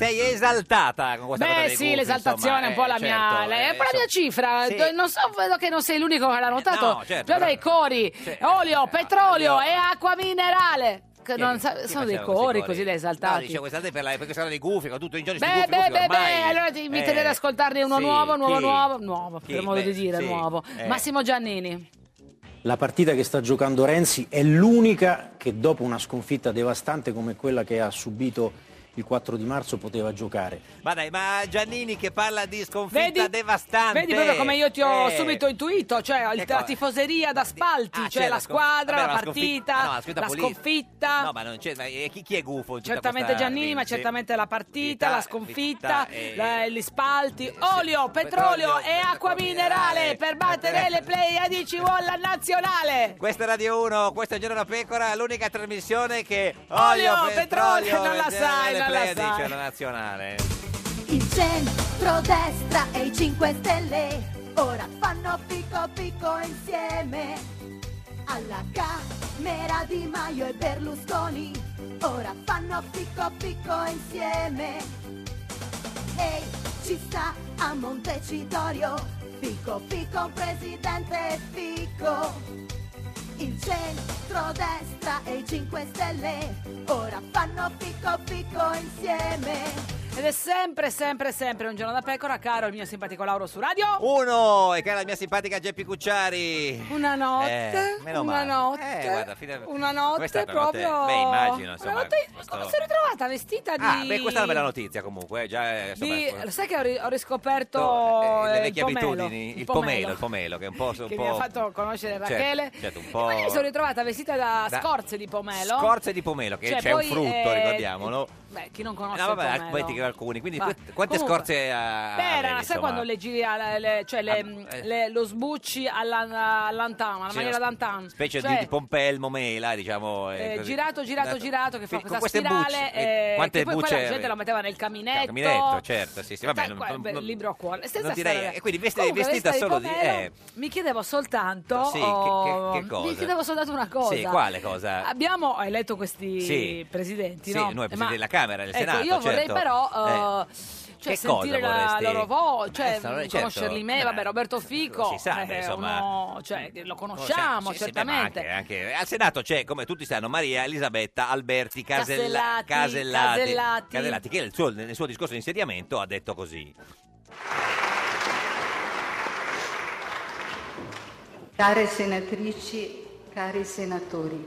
Sei esaltata con questa cosa Beh dei sì, gufi, l'esaltazione insomma, è un po' la eh, mia, certo, la- è eh, un po' la mia cifra. Sì. Do- Non so, vedo che non sei l'unico che l'ha notato. no, certo, Già però- dai cori, Sì. olio, petrolio olio. e acqua minerale. Che non sa- sono dei cori così da No, esaltati. dicevo esaltati per la, perché sono dei gufi, con tutto i giorni sti Beh, gufi, beh, gufi beh, ormai. beh, allora ti inviterei Eh, ad ascoltarne uno sì, nuovo, nuovo, chi? nuovo, nuovo, Chi? per modo Beh, di dire, sì, nuovo. eh. Massimo Giannini. La partita che sta giocando Renzi è l'unica che dopo una sconfitta devastante come quella che ha subito il 4 di marzo poteva giocare. Ma dai, ma Giannini che parla di sconfitta Vedi, devastante. vedi proprio come io ti ho Eh. subito intuito, cioè il- Che la tifoseria da spalti, Ah, cioè c'è la squadra, vabbè, la ma sconfitta- partita, ah, no, la sconfitta la sconfitta. No, ma non c'è, ma eh, chi, chi è gufo? Certamente questa Giannini, ma sì. certamente la partita, Partita, la sconfitta, eh, la- gli spalti, olio, sì, petrolio petrolio, e acqua minerale per battere le Pleiadi ci vuole la nazionale. Questa è Radio 1, questo è Giorno da Pecora, l'unica trasmissione che Olio, olio, petrolio, non la sai, non la Pleiadi, sai. c'è la nazionale. Il centro-destra e i 5 Stelle ora fanno picco picco insieme. Alla Camera Di Maio e Berlusconi ora fanno picco picco insieme. Ehi, ci sta a Montecitorio, picco picco presidente picco. Il centro-destra e i 5 Stelle ora fanno picco picco insieme. Ed è sempre, sempre, sempre un giorno da pecora, caro il mio simpatico Lauro su radio. Uno, e cara la mia simpatica Geppi Cucciari. Una notte, Eh, meno una male. notte, Eh, guarda, fine- una notte Questa è una notte- proprio. beh, immagino, insomma, Una notte, questo- come sei ritrovata vestita di. Ah, beh, questa è una bella notizia comunque, eh, già, eh, insomma, di- eh, lo sai che ho, ri- ho riscoperto eh, le eh, vecchie il pomelo, abitudini, il pomelo, il pomelo, che è un po'... un che po'... mi ha fatto conoscere Certo, Rachele. certo, un po'... quindi mi sono ritrovata vestita da, Da- scorze di pomelo. Scorze di pomelo, che Cioè, c'è un poi, frutto, eh, ricordiamolo. Beh, chi non conosce No, vabbè, il pomelo. metti che alcuni. Quindi que- quante Comunque, scorze ha Beh, era, sai quando le giri, alla- le- cioè le, Ah, eh. le- lo sbucci alla, all'antan, alla Sì, maniera una d'antan. Specie Cioè, di, di pompelmo mela, diciamo. eh, così. girato, girato, girato, che fa Con questa queste spirale. bucce, eh, eh, quante che poi, poi bucce la gente lo metteva nel caminetto. Caminetto, certo, sì, sì, vabbè. Non- non- non- libro a cuore. Stessa non direi- e quindi Comunque, vestita solo di- pomelo, eh. Mi chiedevo soltanto. Sì, che- oh, che- cosa? Mi chiedevo soltanto una cosa. Sì, quale cosa? Abbiamo hai letto questi Sì. presidenti, Sì, no? i nuovi Eh, presidenti della Camera, del ecco, Senato, Io vorrei certo. però. eh, Cioè, Che sentire la loro voce, cioè, Eh, sono- certo. conoscerli me, Eh, vabbè, Roberto Fico, si sa, è insomma. uno- cioè, lo conosciamo, Sì, sì, beh, certamente. anche, anche- al Senato c'è, come tutti sanno, Maria Elisabetta Alberti Casella- Casellati, Casellati, Casellati. Casellati, che nel suo, nel suo discorso di insediamento ha detto così. Care senatrici, cari senatori,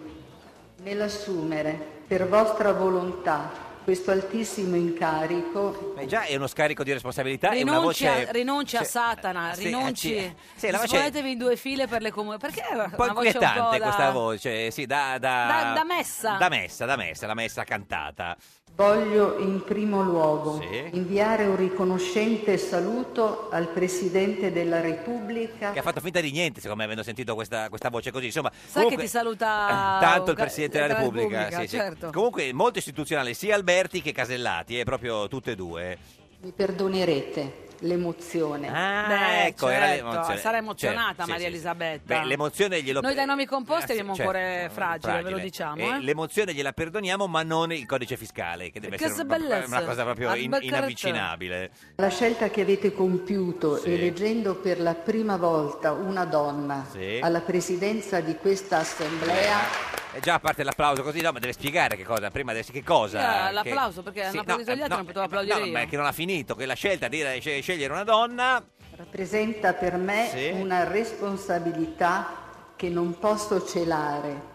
nell'assumere per vostra volontà questo altissimo incarico, Beh, già è uno scarico di responsabilità e una Rinunci, a, voce... rinunci a Satana, sì, rinunci. eh, sì, sì, la voce- in due file per le comuni. Perché è un po' una voce un po' inquietante da... questa voce, sì, da, da, Da- da messa. Da messa, da messa, la messa cantata. Voglio in primo luogo Sì. inviare un riconoscente saluto al Presidente della Repubblica Che ha fatto finta di niente, secondo me, avendo sentito questa, questa voce così. Insomma, Sai comunque- che ti saluta Tanto il Presidente della Repubblica, sì, sì. certo. Comunque molto istituzionale sia Alberti che Casellati, è proprio tutte e due. Mi perdonerete l'emozione. Ah, Beh, ecco, era certo, l'emozione. sarà emozionata Certo, sì, Maria sì, sì. Elisabetta. Beh, l'emozione glielo Noi dai nomi composti Eh, abbiamo un certo, cuore fragile, ve lo diciamo. E eh. L'emozione gliela perdoniamo, ma non il codice fiscale, che deve Che essere bellezza. una cosa proprio in- Alberto. inavvicinabile. La scelta che avete compiuto Sì. eleggendo per la prima volta una donna Sì. alla presidenza di questa assemblea E già a parte l'applauso così, no, ma deve spiegare che cosa, prima deve che cosa. Eh, l'applauso, che- perché hanno Sì, applaudito no, gli altri, no, non potevo eh, applaudire no, io. ma è che non ha finito, che la scelta di sce- scegliere una donna rappresenta per me Sì. una responsabilità che non posso celare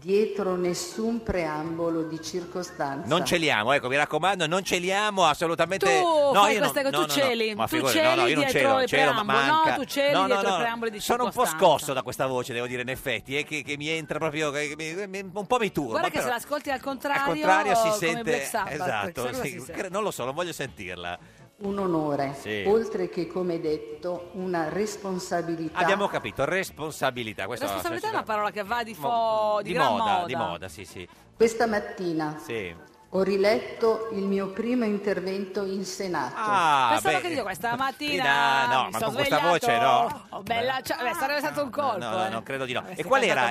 dietro nessun preambolo di circostanza. Non celiamo, ecco, mi raccomando, non celiamo assolutamente. Tu no, fai io queste non, cose, no, tu no, no, celi, ma tu figurati, celi no, no, io non dietro celo, celo, ma preamboli, no, manca. tu celi no, no, dietro no, preamboli di Sono un po' scosso da questa voce, devo dire, in effetti, eh, che, che mi entra proprio, che mi- un po' mi turba. Guarda che però- se l'ascolti al contrario, al contrario si sente Sabbath, esatto sì, si sente. non lo so non voglio sentirla Un onore, Sì. oltre che, come detto, una responsabilità. Abbiamo capito, responsabilità. Questo Responsabilità è una parola che va di, fo- Mo- di, di gran moda, moda. di moda, sì, sì. Questa mattina Sì. ho riletto il mio primo intervento in Senato. Ah, Pensavo beh, che dico questa mattina no, mi ma sono con questa voce no. Oh, bella ciao. Beh, sarebbe stato un colpo. No, no, eh. non credo di no. Avresti E qual era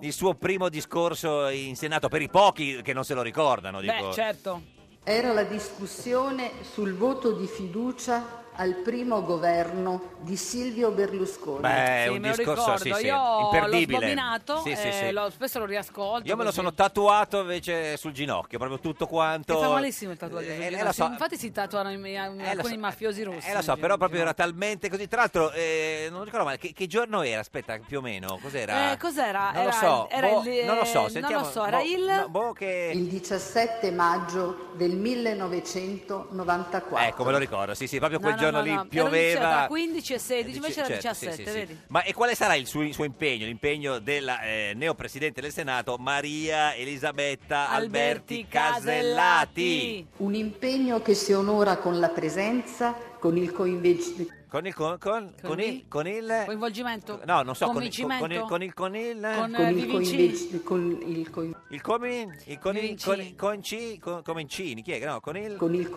il suo primo discorso in Senato per i pochi che non se lo ricordano? Dico. Beh, certo. Era la discussione sul voto di fiducia al primo governo di Silvio Berlusconi. Beh, è Sì, un me lo discorso ricordo. sì, sì, Io l'ho imperdibile. sbobinato, Sì, sì, eh, sì. lo- spesso lo riascolto. Io me lo così. sono tatuato invece sul ginocchio, proprio tutto quanto. Che fa malissimo il tatuaggio. Eh, eh, lo so. Infatti si tatuano i- i- lo alcuni so. mafiosi russi. Eh, lo so, però proprio era talmente così. Tra l'altro, eh, non ricordo male, che, che giorno era? Aspetta, più o meno, cos'era? Eh, cos'era? Non lo Era so, era boh, il- non lo so, eh, sentiamo. non lo so, era boh, il- no, boh, che... Il 17 maggio del 1994. Ecco, me lo ricordo, sì, sì, proprio quel No, no, giorno no, lì no. Pioveva. tra 15 e 16, invece era Certo, 17, sì, sì, sì. vedi? Ma e quale sarà il suo, il suo impegno, l'impegno della eh, neopresidente del Senato Maria Elisabetta Alberti, Alberti Casellati? Un impegno che si onora con la presenza, con il coinvolgimento. Con il con, con, Con con il il- con il Coinvolgimento? No, non so, con il con, il con il con il Con- Con Eh, il, coinvolg- con il coin- il come il con il con con ci con, Comencini, chi è? No, con il con il,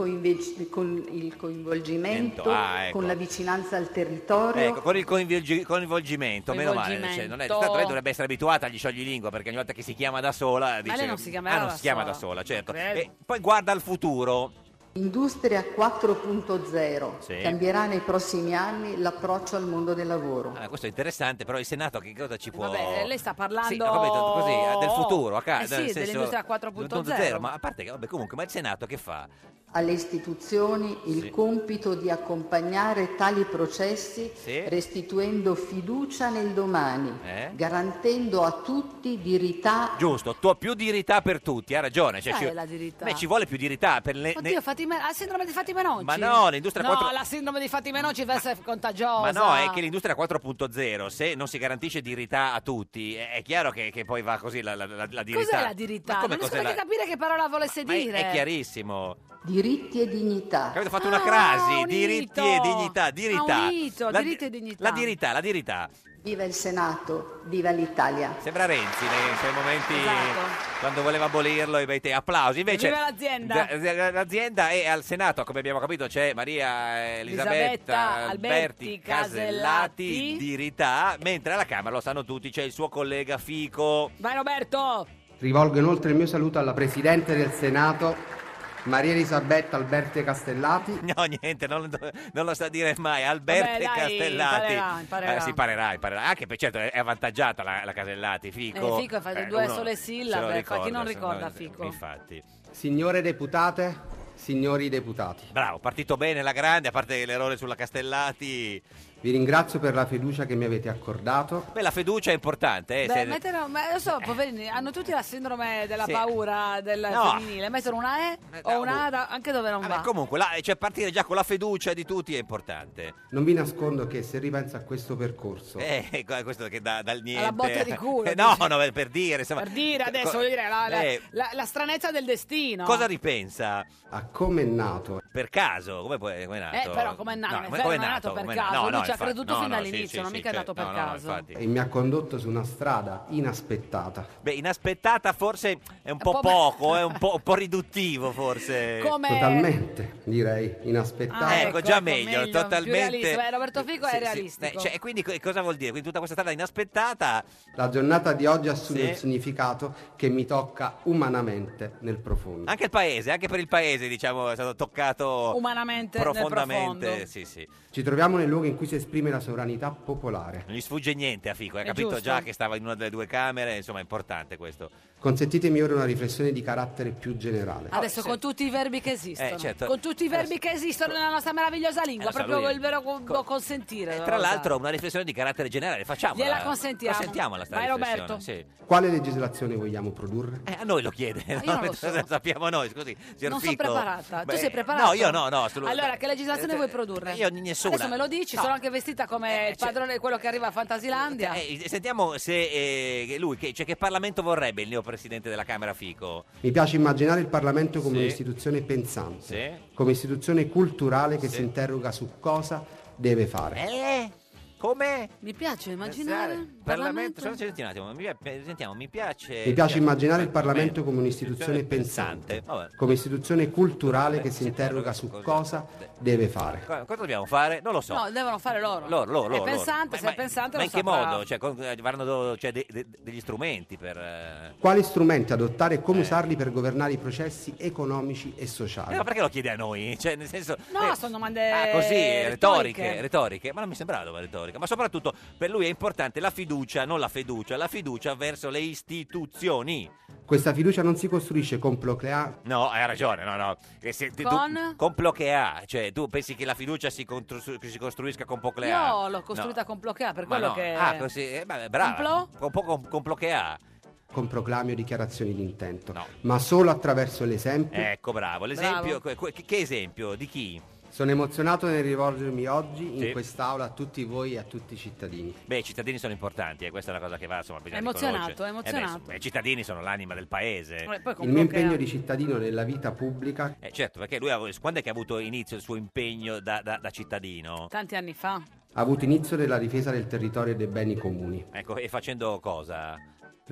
con il coinvolgimento, Ah, ecco. con la vicinanza al territorio. Ecco, con il coinvolgi- coinvolgimento, meno male. Cioè, non è, tanto lei dovrebbe essere abituata agli scioglilingua perché ogni volta che si chiama da sola dice lei non si chiamerà ah, non da si chiama sola. da sola, certo. Credo. E poi guarda al futuro. Industria 4.0 Sì. cambierà nei prossimi anni l'approccio al mondo del lavoro. Ah, questo è interessante, però il Senato che cosa ci può... Vabbè, lei sta parlando Sì, ho capito, così, eh, del futuro, a Eh casa, sì, nel senso- dell'industria 4.0. ma a parte che, vabbè, comunque, ma il Senato che fa? Alle istituzioni il Sì. compito di accompagnare tali processi Sì. restituendo fiducia nel domani, Eh? garantendo a tutti dirità Giusto, tu, più dirità per tutti, ha ragione. Cioè, ci, la dirità? Beh, ci vuole più dirità per le... Oddio, ne- Fatime, la sindrome di Fatime Nocci. Ma no, l'industria No, 4 la sindrome di Fatime Nocci deve essere contagiosa. Ma no, è che l'industria 4.0, se non si garantisce dirità a tutti, è è chiaro che, che poi va così la, la, la- la dirità. Cos'è la dirità? Ma come non riesco neanche a capire che parola volesse Ma è, dire. è chiarissimo. Diritti e dignità. Capito? Ho fatto Ah, una crasi, unito. diritti e dignità, dirità. Ah, unito, La diritti di- e dignità. La dirità, la dirità. Viva il Senato, viva l'Italia. Sembra Renzi nei suoi momenti Esatto. quando voleva abolirlo e bei te- applausi. Invece Viva l'azienda. l'azienda e al Senato, come abbiamo capito, c'è Maria Elisabetta Elisabetta Alberti Alberti Casellati, Casellati. dirità, mentre alla Camera lo sanno tutti, c'è il suo collega Fico. Vai Roberto. Rivolgo inoltre il mio saluto alla Presidente del Senato, Maria Elisabetta Alberti Castellati. No, niente, non, non lo sa dire mai. Alberti Vabbè, dai, Castellati. imparerà, imparerà. Eh, si imparerà, imparerà. Anche per certo è avvantaggiata la, la Casellati, Fico. Eh, Fico fa due uno sole se sillabe, fa- chi non se- ricorda Fico? Infatti. Signore deputate, signori deputati, Bravo, partito bene la grande, a parte l'errore sulla Castellati. Vi ringrazio per la fiducia che mi avete accordato. Beh, la fiducia è importante. Eh, Beh, se- mettono- ma lo so, poverini, hanno tutti la sindrome della Sì. paura del No. femminile. Mettono una E Eh, o no, una A da- anche dove non Vabbè, va. comunque, la- cioè, partire già con la fiducia di tutti è importante. Non vi nascondo che se ripenso a questo percorso, Eh, questo che da, dal niente. Alla botta di culo, Eh, no, dici. no, per- dire. Insomma, Per dire adesso, Co- voglio dire, la, la- Eh, la- la stranezza del destino. Cosa ripensa? a come è nato Per caso? Come, può- come è nato? Eh, però com'è nato? No, Non è non nato per caso, No, lui no, ci ha infatti. creduto No, fin no, dall'inizio, sì, non sì, mica è sì, nato per caso. infatti. e mi ha condotto su una strada inaspettata. Beh, inaspettata forse è un po', po' poco, è un po', un po' riduttivo forse. Come... Totalmente, direi, inaspettata. Ah, ecco, ecco, già ecco, meglio, meglio, totalmente. Eh, Roberto Fico è Sì, sì. realistico. Eh, cioè, quindi co- cosa vuol dire? Quindi tutta questa strada inaspettata La giornata di oggi assume Sì. un significato che mi tocca umanamente nel profondo. Anche il paese, anche per il paese, diciamo, è stato toccato Umanamente nel profondamente. profondo. Sì, sì. Ci troviamo nel luogo in cui si esprime la sovranità popolare. Non gli sfugge niente a Fico, hai È capito giusto. già che stava in una delle due camere, insomma, è importante questo. Consentitemi ora una riflessione di carattere più generale. Adesso sì. con tutti i verbi che esistono, Eh, certo. con tutti i verbi che esistono nella nostra meravigliosa lingua, Eh, lo so, proprio lui- il vero co- co- consentire. Eh, tra l'altro usare. una riflessione di carattere generale, facciamola. Gliela consentiamo. Consentiamola sta Vai, riflessione, Roberto. sì. Quale legislazione vogliamo produrre? Eh, a noi lo chiede, io non lo so. sappiamo noi, scusi, signor Non sono preparata. tu Beh, sei preparato? No, io no, no. assolutamente. Allora, che legislazione Eh, vuoi produrre? Io nessuna. Adesso me lo dici, No. sono anche vestita come Eh, il cioè- padrone, quello che arriva a Fantasilandia. Eh, sentiamo se eh, lui, che, cioè, che Parlamento vorrebbe il presidente della Camera Fico? Mi piace immaginare il Parlamento come Sì. un'istituzione pensante, Sì. come istituzione culturale che Sì. si interroga su cosa deve fare. Eh? Come? Mi piace immaginare il Parlamento, Parlamento. senti un attimo, mi, sentiamo, mi piace... Mi piace immaginare il Parlamento come un'istituzione pensante, come istituzione culturale che si interroga su cosa deve fare. Co- Cosa dobbiamo fare? Non lo so. No, devono fare loro. Loro, loro, È loro, pensante, loro. se è pensante Ma in che saprà. modo? Cioè, con- eh, varranno cioè, de- de- degli strumenti per... eh, Quali strumenti adottare e come usarli per governare i processi economici e eh, sociali? ma perché lo chiede a noi? Cioè, nel senso... No, eh, sono domande Ah, così, retoriche, retoriche. retoriche, ma non mi sembrava una retorica, ma soprattutto per lui è importante la fiducia, non la fiducia, la fiducia verso le istituzioni. Questa fiducia non si costruisce con proclea- No, hai ragione, no, no. E se- tu- Con? Ha, cioè tu pensi che la fiducia si, contru- si costruisca con ha? Io l'ho costruita No. con Ploquea, per Ma quello no. che... Ah, così, eh, beh, brava. Un po' con, complo che ha. con proclami o dichiarazioni di intento, No. ma solo attraverso l'esempio. Ecco, bravo. L'esempio, Bravo. que- que- che esempio? Di chi? Sono emozionato nel rivolgermi oggi in Sì. quest'aula a tutti voi e a tutti i cittadini. Beh, i cittadini sono importanti, e questa è una cosa che va, insomma, bisogna È emozionato, riconoscere. è emozionato. Eh beh, I cittadini sono l'anima del paese. Eh, Il mio impegno di cittadino nella vita pubblica Eh, certo, perché lui, ha- quando è che ha avuto inizio il suo impegno da, da- da cittadino? Tanti anni fa. ha avuto inizio nella difesa del territorio e dei beni comuni, Ecco, e facendo cosa?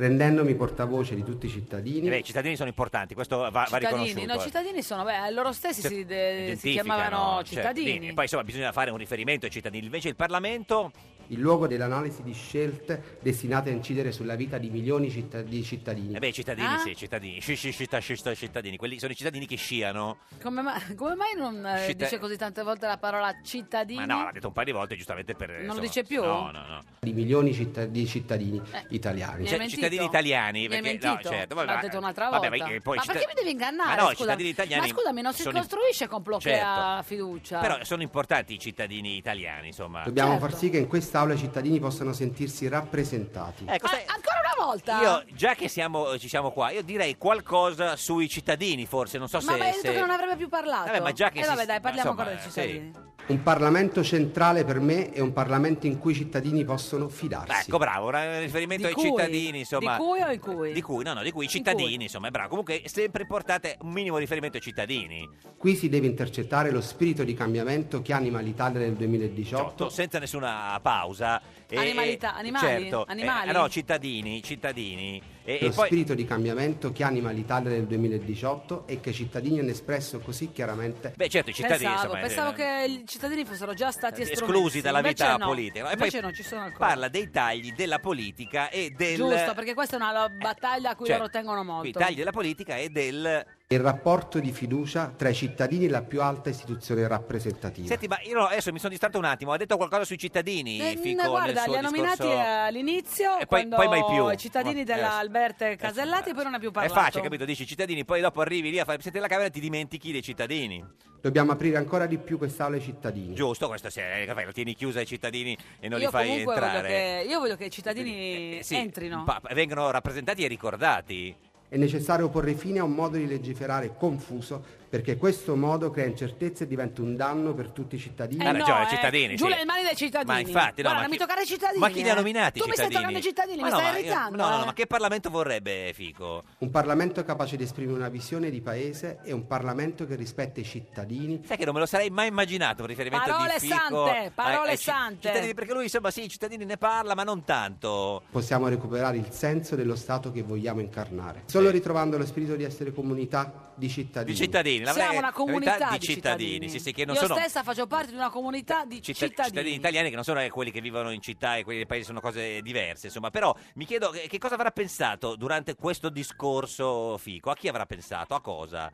Rendendomi portavoce di tutti i cittadini. Eh beh, i cittadini sono importanti, questo va, va cittadini, riconosciuto. no, i cittadini sono, beh, loro stessi si, de- si Identificano, chiamavano cioè, cittadini. e poi insomma bisogna fare un riferimento ai cittadini. Invece il Parlamento il luogo dell'analisi di scelte destinate a incidere sulla vita di milioni citta- di cittadini. Eh beh, i cittadini Ah? sì, cittadini, sci, sci, sci, sci, sci, cittadini, quelli sono i cittadini che sciano. Come, mai, come mai non eh, Città- dice così tante volte la parola cittadini? Ma no, l'ha detto un paio di volte giustamente per... Non lo dice più? No, no, no. Di milioni citta- di cittadini Eh, italiani. Mi Cioè, mentito? cittadini italiani, Mi hai perché- mentito? no, certo, vabbè, L'ha ma- detto un'altra vabbè, volta. ma che poi ma città- perché mi devi ingannare? Ma no, i scusa? cittadini italiani Ma scusami, non si sono- costruisce con Certo. la fiducia. Però sono importanti i cittadini italiani, insomma. Dobbiamo Certo. far sì che in quest'aula i cittadini possano sentirsi rappresentati. Ecco, Ah, sai- ancora una volta? Io, già che siamo, ci siamo qua, io direi qualcosa sui cittadini, forse, non so ma se... mi hai detto se- che non avrebbe più parlato. Vabbè, ma già che Eh si- vabbè, dai, parliamo insomma, ancora dei sì. cittadini. Un Parlamento centrale per me è un Parlamento in cui i cittadini possono fidarsi. Ecco, bravo, un riferimento Di ai cui? cittadini, insomma. Di cui o in cui? Di cui, no, no, di cui i In cittadini, cui? insomma, è bravo. Comunque sempre importante un minimo riferimento ai cittadini. Qui si deve intercettare lo spirito di cambiamento che anima l'Italia nel 2018 Giotto, senza nessuna pausa. E- Animalità- e- animali? Certo, Animali? eh, no, cittadini, cittadini. E, lo e poi, spirito di cambiamento che anima l'Italia nel 2018 e che i cittadini hanno espresso così chiaramente beh, certo, i cittadini, Pensavo, insomma, pensavo eh, che i cittadini fossero già stati esclusi estromessi. dalla Invece vita no. politica. E Invece poi non ci sono ancora. Parla dei tagli della politica e del... Giusto, perché questa è una battaglia a cui Cioè, loro tengono molto. I tagli della politica e del... il rapporto di fiducia tra i cittadini e la più alta istituzione rappresentativa. Senti, ma io no, adesso mi sono distratto un attimo. Ha detto qualcosa sui cittadini, Eh, Fico, guarda, nel suo li ha nominati discorso... all'inizio, E poi- quando poi mai più. i cittadini Eh, della eh, Casellati e poi non ha più È parlato. facile, capito? Dici cittadini, poi dopo arrivi lì a fare il presidente della Camera e ti dimentichi dei cittadini. Dobbiamo aprire ancora di più quest'aula ai cittadini. Giusto, questo sì, eh, lo tieni chiusa ai cittadini e non io li fai comunque voglio entrare. che, io voglio che i cittadini Eh, sì, entrino. pa- vengono rappresentati e ricordati. È necessario porre fine a un modo di legiferare confuso perché questo modo crea incertezze e diventa un danno per tutti i cittadini. Eh Ha no, ragione, eh. cittadini. Giù sì. le mani dai cittadini. Ma infatti, no, Guarda, ma non mi chi- toccare i cittadini. Ma chi li ha eh. nominati i Tu mi stai toccando i cittadini, Ma mi no, stai irritando. No, no, no, eh. ma che Parlamento vorrebbe Fico? Un Parlamento capace di esprimere una visione di paese e un Parlamento che rispetta i cittadini. Sai che non me lo sarei mai immaginato un riferimento Parole di Fico sante, parole ai- ai sante. cittadini, perché lui insomma sì, i cittadini ne parla, ma non tanto. Possiamo recuperare il senso dello Stato che vogliamo incarnare. Solo Sì. ritrovando lo spirito di essere comunità di cittadini. Di cittadini, l'avrei- Siamo una comunità di di cittadini, sì, sì, che non Io sono stessa faccio parte di una comunità di città- cittadini. cittadini italiani che non sono eh, quelli che vivono in città e quelli dei paesi sono cose diverse, insomma, però mi chiedo che, che cosa avrà pensato durante questo discorso Fico, a chi avrà pensato, a cosa?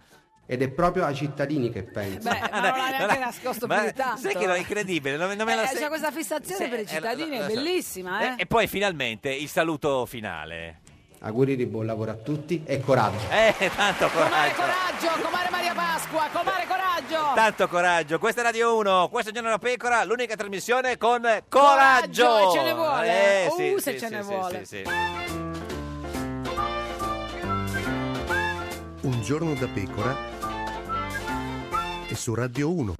Ed è proprio ai cittadini che penso. Beh, ma non l'ha neanche nascosto più Ma di tanto. Sai che è incredibile, non, non me la Eh, sei- c'è questa fissazione Sì, per i eh, cittadini, lo- lo è so. bellissima, eh? E, e poi finalmente il saluto finale. Auguri di buon lavoro a tutti e coraggio. Eh, tanto Comare coraggio. coraggio, comare Maria Pasqua, comare coraggio! Tanto coraggio, questa è Radio 1, questo è Giorno della Pecora, l'unica trasmissione con coraggio! Coraggio, e ce ne vuole. Eh, Uh, sì, se sì, ce sì, ne sì, vuole. sì, sì. Un giorno da pecora e su Radio 1.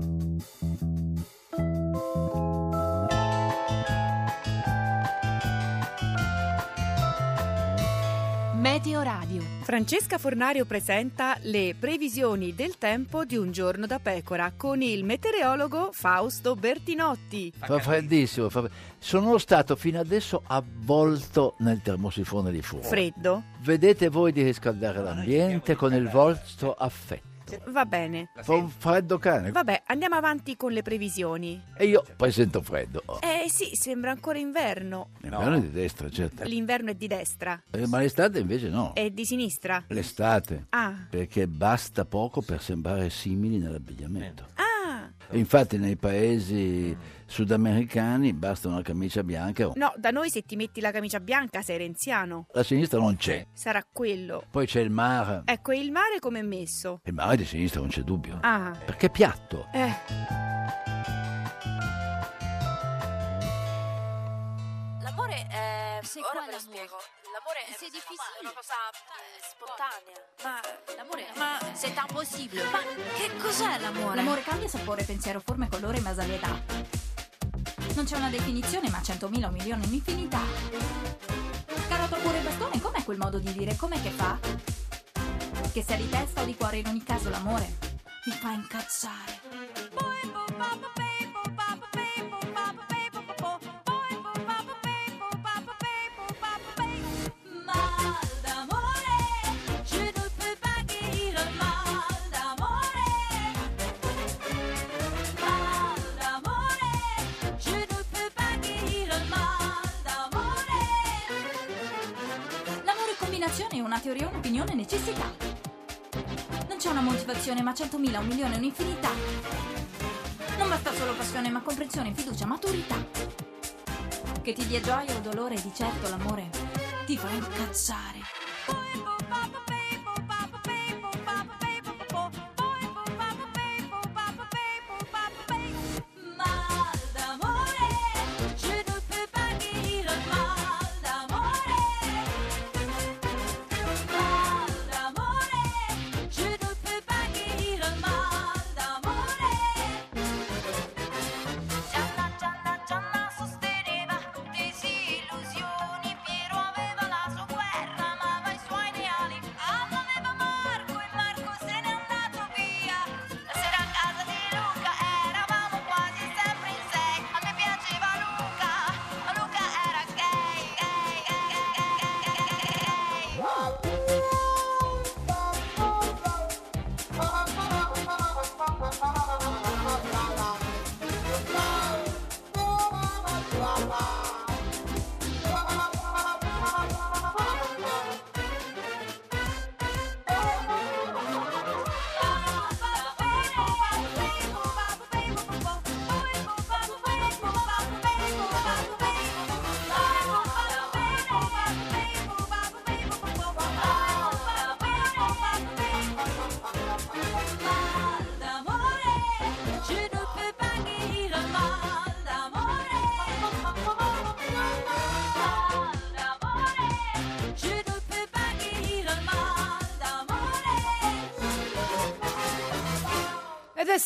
Meteo Radio. Francesca Fornario presenta le previsioni del tempo di un giorno da pecora con il meteorologo Fausto Bertinotti. Fa freddissimo. fa- Sono stato fino adesso avvolto nel termosifone di fuoco. Freddo? Vedete voi di riscaldare l'ambiente con il vostro affetto. Va bene. Fa un freddo cane. Vabbè, andiamo avanti con le previsioni. E io poi sento freddo. Oh, Eh sì, sembra ancora inverno. L'inverno è di destra, certo. L'inverno è di destra. Eh, Ma l'estate invece no. È di sinistra. L'estate. Ah. Perché basta poco per sembrare simili nell'abbigliamento. Ah, infatti nei paesi sudamericani basta una camicia bianca. no, da noi se ti metti la camicia bianca sei renziano. La sinistra non c'è. Sarà quello. Poi c'è il mare. Ecco, e il mare come è messo? Il mare di sinistra non c'è dubbio. Ah, Perché è piatto. eh. L'amore è. Se ora qua ve lo spiego. L'amore è C'est difficile. una cosa eh, spontanea. Ma l'amore Ma- c'est impossible. Ma che cos'è l'amore? L'amore cambia sapore, pensiero, forma, colore, ma età. Non c'è una definizione, ma centomila, un milione, un'infinità. Carota pure bastone, com'è quel modo di dire? Com'è che fa? Che sia di testa o di cuore, in ogni caso l'amore mi fa incazzare. Mal Combinazione, una teoria, un'opinione, necessità. Non c'è una motivazione, ma centomila, un milione, un'infinità. Non basta solo passione, ma comprensione, fiducia, maturità. Che ti dia gioia o dolore, di certo l'amore ti fa incazzare.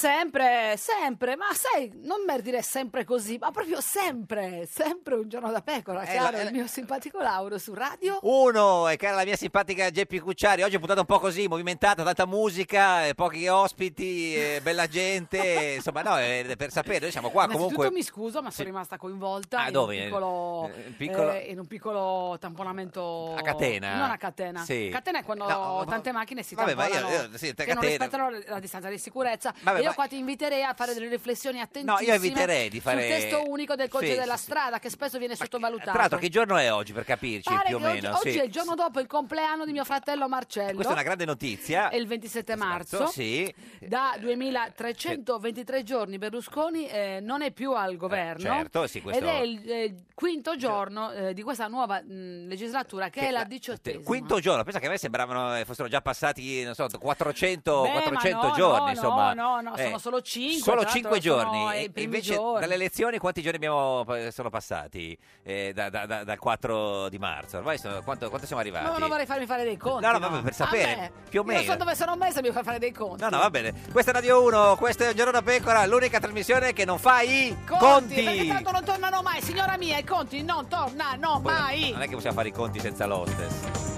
Sempre, sempre, ma sai, non per dire sempre così, ma proprio sempre, sempre un giorno da pecora, Eh, caro la- il mio simpatico Lauro su radio. Uno, e cara la mia simpatica Geppi Cucciari, oggi è puntata un po' così, movimentata, tanta musica, eh, pochi ospiti, eh, bella gente, insomma no, eh, per sapere, noi siamo qua Innanzitutto comunque... mi scuso, ma sono rimasta coinvolta Ah, in, dove? Un piccolo, Eh, piccolo- eh, in un piccolo tamponamento A catena? Non a catena. Sì. Catena è quando No, tante macchine si vabbè, ma io- tamponano, io- sì, che catena. non rispettano la, la distanza di sicurezza. Vabbè, e io ma- qua ti inviterei a fare delle riflessioni No, attentissime io eviterei di fare... sul testo unico del codice Sì, della sì, sì. strada, che spesso viene sottovalutato. Tra l'altro che giorno è oggi per capirci Pare più o che oggi, meno? oggi sì. è il giorno dopo il compleanno di mio fratello Marcello. Questa è una grande notizia. È il 27 marzo. Sì. Da 2323 giorni Berlusconi eh, non è più al governo. certo, sì, questo- Ed è il eh, quinto giorno eh, di questa nuova mh, legislatura che, è la diciottesima. Quinto giorno, pensa che a me sembravano eh, fossero già passati, non so, 400, Beh, ma 400 no, giorni, no, insomma. no, no, Eh, sono solo cinque, Solo tra l'altro 5 sono giorni. E invece giorni. dalle elezioni quanti giorni abbiamo, eh, sono passati? Eh, da- da- da- dal 4 di marzo. Ormai sono- quanto, quanto siamo arrivati? No, non vorrei farmi fare dei conti. No, no, vabbè, per sapere, me. più o Io non meno. so dove sono messa, mi fai fare dei conti. No, no, va bene. Questa è Radio 1, questo è Un Giorno da Pecora, l'unica trasmissione che non fa i Conti, conti. perché tanto non tornano mai, signora mia, i conti non tornano mai. Non è che possiamo fare i conti senza l'hostess.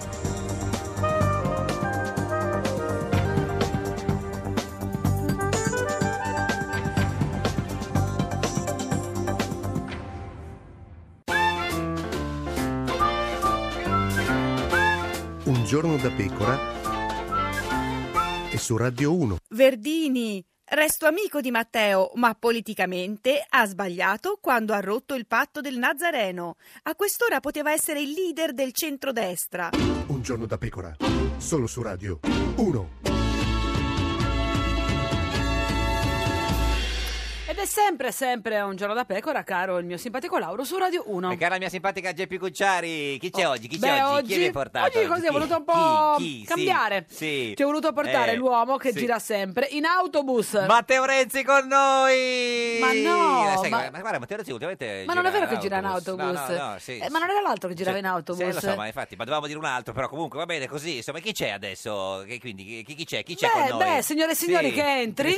Giorno da pecora e su Radio 1. Verdini, resto amico di Matteo, ma politicamente ha sbagliato quando ha rotto il patto del Nazareno. A quest'ora poteva essere il leader del centrodestra. Un giorno da pecora, solo su Radio 1. È sempre, sempre un giorno da pecora, caro il mio simpatico Lauro su Radio 1. E cara la mia simpatica Geppi Cucciari, chi c'è oggi? Chi c'è Beh, oggi? Chi hai portato? oggi così ho voluto un po' Chi? Chi? Sì, cambiare. Sì. Ti ho voluto portare Eh, l'uomo che sì. gira sempre in autobus. Matteo Renzi con noi! Ma no, Sai, ma- ma guarda, Matteo Renzi ultimamente Ma non è vero che gira in autobus. No, no, no, sì. Eh, ma non era l'altro che girava in autobus? Sì, lo so, ma infatti, ma dovevamo dire un altro, però comunque va bene così. Insomma, chi c'è adesso? Che- quindi, chi, chi c'è? Chi c'è Beh, con noi? beh, signore e signori, Sì. che entri.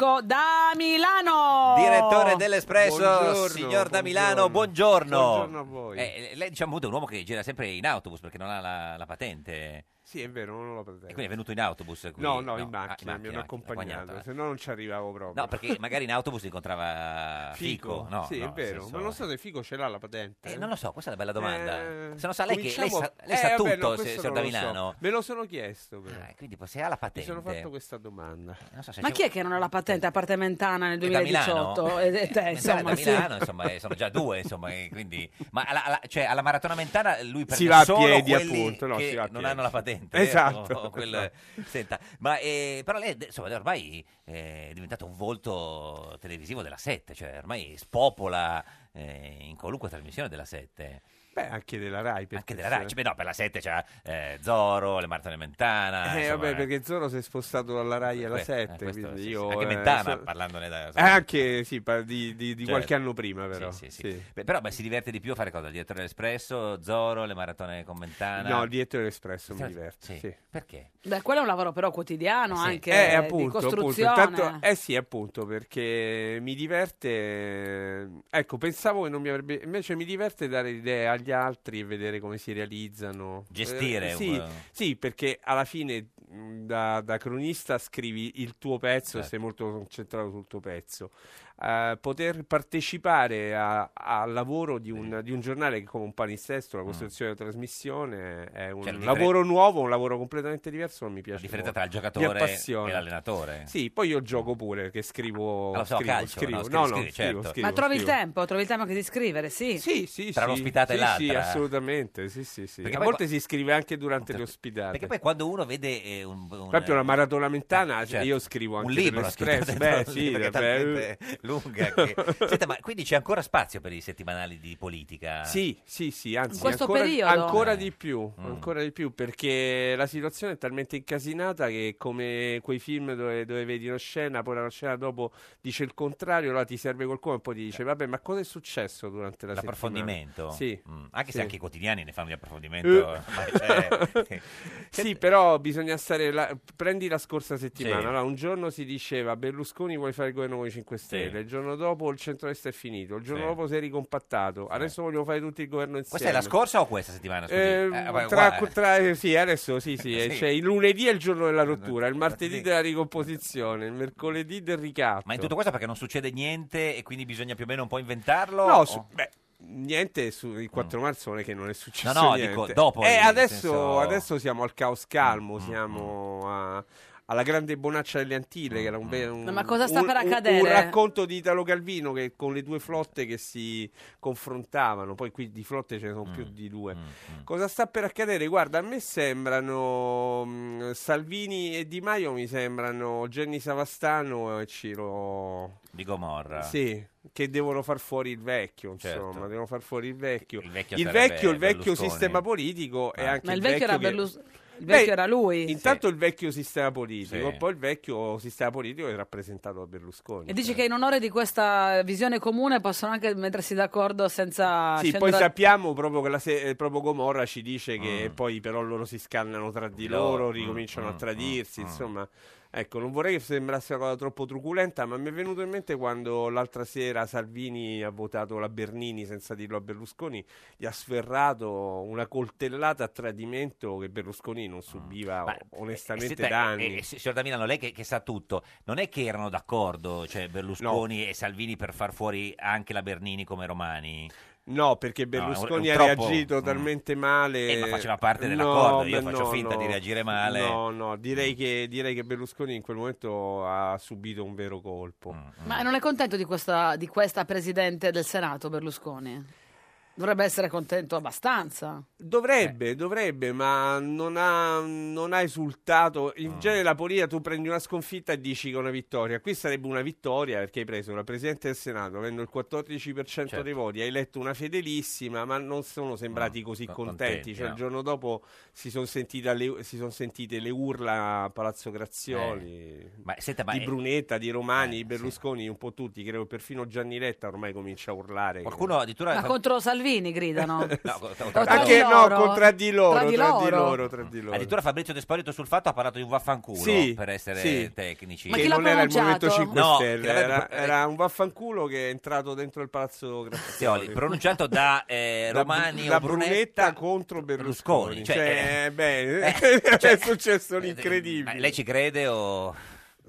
Marco da Milano. Direttore dell'Espresso, Buongiorno, signor da Milano, buongiorno. Buongiorno a voi. Eh, lei diciamo è un uomo che gira sempre in autobus perché non ha la, la patente. Sì, è vero, non l'ho presente. E quindi è venuto in autobus? qui? No, no, in ah, macchina, mi hanno accompagnato, accompagnato. se no non ci arrivavo proprio. No, perché magari in autobus incontrava Fico. No, sì, no, è nel vero, senso- ma non so se Fico ce l'ha la patente. Eh, non lo so, questa è una bella domanda. Eh, se non sa lei che lei sa, lei sa Eh, vabbè, tutto, no, se- non da lo so. Milano. Me lo sono chiesto però. Eh, quindi poi se ha la Mi patente. sono fatto questa domanda. Non so se Ma c'è- chi è che non ha la patente appartamentana nel È da 2018? Milano? E, te, Eh, insomma, da sì. Milano, insomma, eh, sono già due, insomma, quindi... Ma alla, alla- cioè, alla maratona mentana lui prende Si va a solo piedi, quelli appunto, no, che si va a non hanno la patente. Esatto. o- o quel- Senta, ma eh, però lei, insomma, ormai eh, è diventato un volto televisivo della 7, cioè ormai spopola eh, in qualunque trasmissione della 7. Beh, anche della Rai. Anche della Rai, cioè, beh, no, per la 7 c'era eh, Zorro, le maratone Mentana. Eh, insomma, vabbè, perché Zoro si è spostato dalla Rai alla Questo- eh, 7, questo quindi sì, sì. io... Anche eh, Mentana, so- parlandone da... Eh, anche, sì, di, di- di Certo. qualche anno prima, però. Sì, sì, sì. sì. Beh, però beh, si diverte di più a fare cosa? Il direttore dell'Espresso, Zoro, le maratone con Mentana. No, il direttore dell'Espresso mi diverte, sì. sì. Perché? Beh, quello è un lavoro però quotidiano Eh sì. anche Eh, di appunto, appunto. costruzione. Intanto- eh sì, appunto, perché mi diverte. Ecco, pensavo che non mi avrebbe. Invece mi diverte dare idee agli altri e vedere come si realizzano. Gestire Eh, sì, un- sì, perché alla fine mh, da, da cronista scrivi il tuo pezzo e Certo. sei molto concentrato sul tuo pezzo. Eh, poter partecipare al lavoro di un, di un giornale che come un palinsesto, la costruzione della trasmissione è un Mm. Cioè, differen- lavoro nuovo, un lavoro completamente diverso, non mi piace. La differenza molto. tra il giocatore e l'allenatore. Sì, poi io gioco pure, che scrivo. Ah, lo so, scrivo, calcio, scrivo. no, No, scrivi, no, scrivo, certo. scrivo, Ma trovi il scrivo. tempo, trovi il tempo anche di scrivere, sì. Sì, sì, Tra sì. l'ospitata e sì, l'altra. Sì, assolutamente, sì, sì, sì. Perché a volte qua- si scrive anche durante le ospitate. Perché poi quando uno vede eh, un, un- Proprio la maratona mentana, cioè, certo. io scrivo anche un per libro l'Espresso. scritto Beh, sì, lunga che... Senta, ma quindi c'è ancora spazio per i settimanali di politica? Sì, sì, sì, anzi, In questo ancora, periodo? ancora Eh. di più, Mm. ancora di più, perché la situazione è talmente incasinata che come quei film dove, dove vedi una scena, poi la scena dopo dice il contrario, là ti serve qualcuno e poi ti dice, vabbè, ma cosa è successo durante la settimana? L'approfondimento? Sì. Mm, Anche se sì. anche i quotidiani ne fanno di approfondimento. Eh. ormai, cioè, sì, però bisogna stare là. Prendi la scorsa settimana. Sì. Allora, un giorno si diceva Berlusconi vuole fare il governo con i 5 Stelle, Sì. Il giorno dopo il centro-destra è finito, il giorno Sì. dopo si è ricompattato. Adesso vogliono fare tutti il governo insieme. Questa è la scorsa o questa settimana? Scusi? Eh, Eh, tra, tra- sì, adesso sì, sì, Sì. Cioè, il lunedì è il giorno della rottura, il martedì della ricomposizione, il mercoledì del ricatto. Ma in tutto questo perché non succede niente e quindi bisogna più o meno un po' inventarlo? No, O- su- beh, niente su, il 4 marzo non è che non è successo No, no, niente. dico, dopo, Eh, adesso, senso- adesso siamo al caos calmo, Mm, siamo a- alla grande bonaccia delle Antille, che era un, be- un- Ma cosa sta un- per un- accadere? Un racconto di Italo Calvino che con le due flotte che si confrontavano, poi qui di flotte ce ne sono Mm, più di due. Cosa sta per accadere? Guarda, a me sembrano mh, Salvini e Di Maio mi sembrano Jenny Savastano e Ciro Di Gomorra. sì, che devono far fuori il vecchio, Certo. insomma, devono far fuori il vecchio. Il vecchio il vecchio, il vecchio Berlusconi. sistema politico e Ah. anche Ma il vecchio era che- Berlus- il vecchio Beh, era lui. Intanto il vecchio sistema politico, Sì. poi il vecchio sistema politico è rappresentato da Berlusconi. E dici che in onore di questa visione comune possono anche mettersi d'accordo senza Sì, poi a- sappiamo proprio che la se- eh, proprio Gomorra ci dice che Mm. poi però loro si scannano tra di Loro, mm, ricominciano mm, a tradirsi, mm, mm. insomma. Ecco, non vorrei che sembrasse una cosa troppo truculenta, ma mi è venuto in mente quando l'altra sera Salvini ha votato la Bernini senza dirlo a Berlusconi, gli ha sferrato una coltellata a tradimento che Berlusconi non subiva onestamente Senta, da eh, anni. eh, signor Damilano, lei che, che sa tutto, non è che erano d'accordo, cioè Berlusconi e Salvini per far fuori anche la Bernini come Romani? No, perché No, Berlusconi è ha troppo- reagito mm. talmente male. Eh, ma faceva parte No, dell'accordo, io beh, faccio no, finta no. di reagire male. No, no, direi che, direi che Berlusconi in quel momento ha subito un vero Mm. colpo. Ma non è contento di questa, di questa presidente del Senato, Berlusconi? Dovrebbe essere contento abbastanza. Dovrebbe, dovrebbe, ma non ha, non ha esultato. In genere la politica tu prendi una sconfitta e dici che è una vittoria. Qui sarebbe una vittoria perché hai preso la Presidente del Senato avendo il 14% Certo. dei voti, hai eletto una fedelissima, ma non sono sembrati così co- contenti. contenti, Cioè, no. il giorno dopo si sono, sentite le, si son sentite le urla a Palazzo Grazioli Eh, ma senta, ma di è- Brunetta, di Romani, Eh, di Berlusconi, un po' tutti. Credo perfino Gianni Letta ormai comincia a urlare. Qualcuno addirittura... Ma contro Salvini gridano. No, co- co- O tra Anche di no, loro? tra di loro, Tra di loro? tra di loro. Addirittura Fabrizio De Spolito sul fatto ha parlato di un vaffanculo Sì, per essere sì. tecnici. Ma che chi l'ha non era il pronunciato? Movimento 5 No, Stelle, era, era un vaffanculo che è entrato dentro il palazzo Grazioli. pronunciato da eh, Da Romani da o Brunetta, contro Berlusconi. Berlusconi, cioè, Cioè, eh, beh, eh, cioè, è successo Ma l'incredibile. lei ci crede o...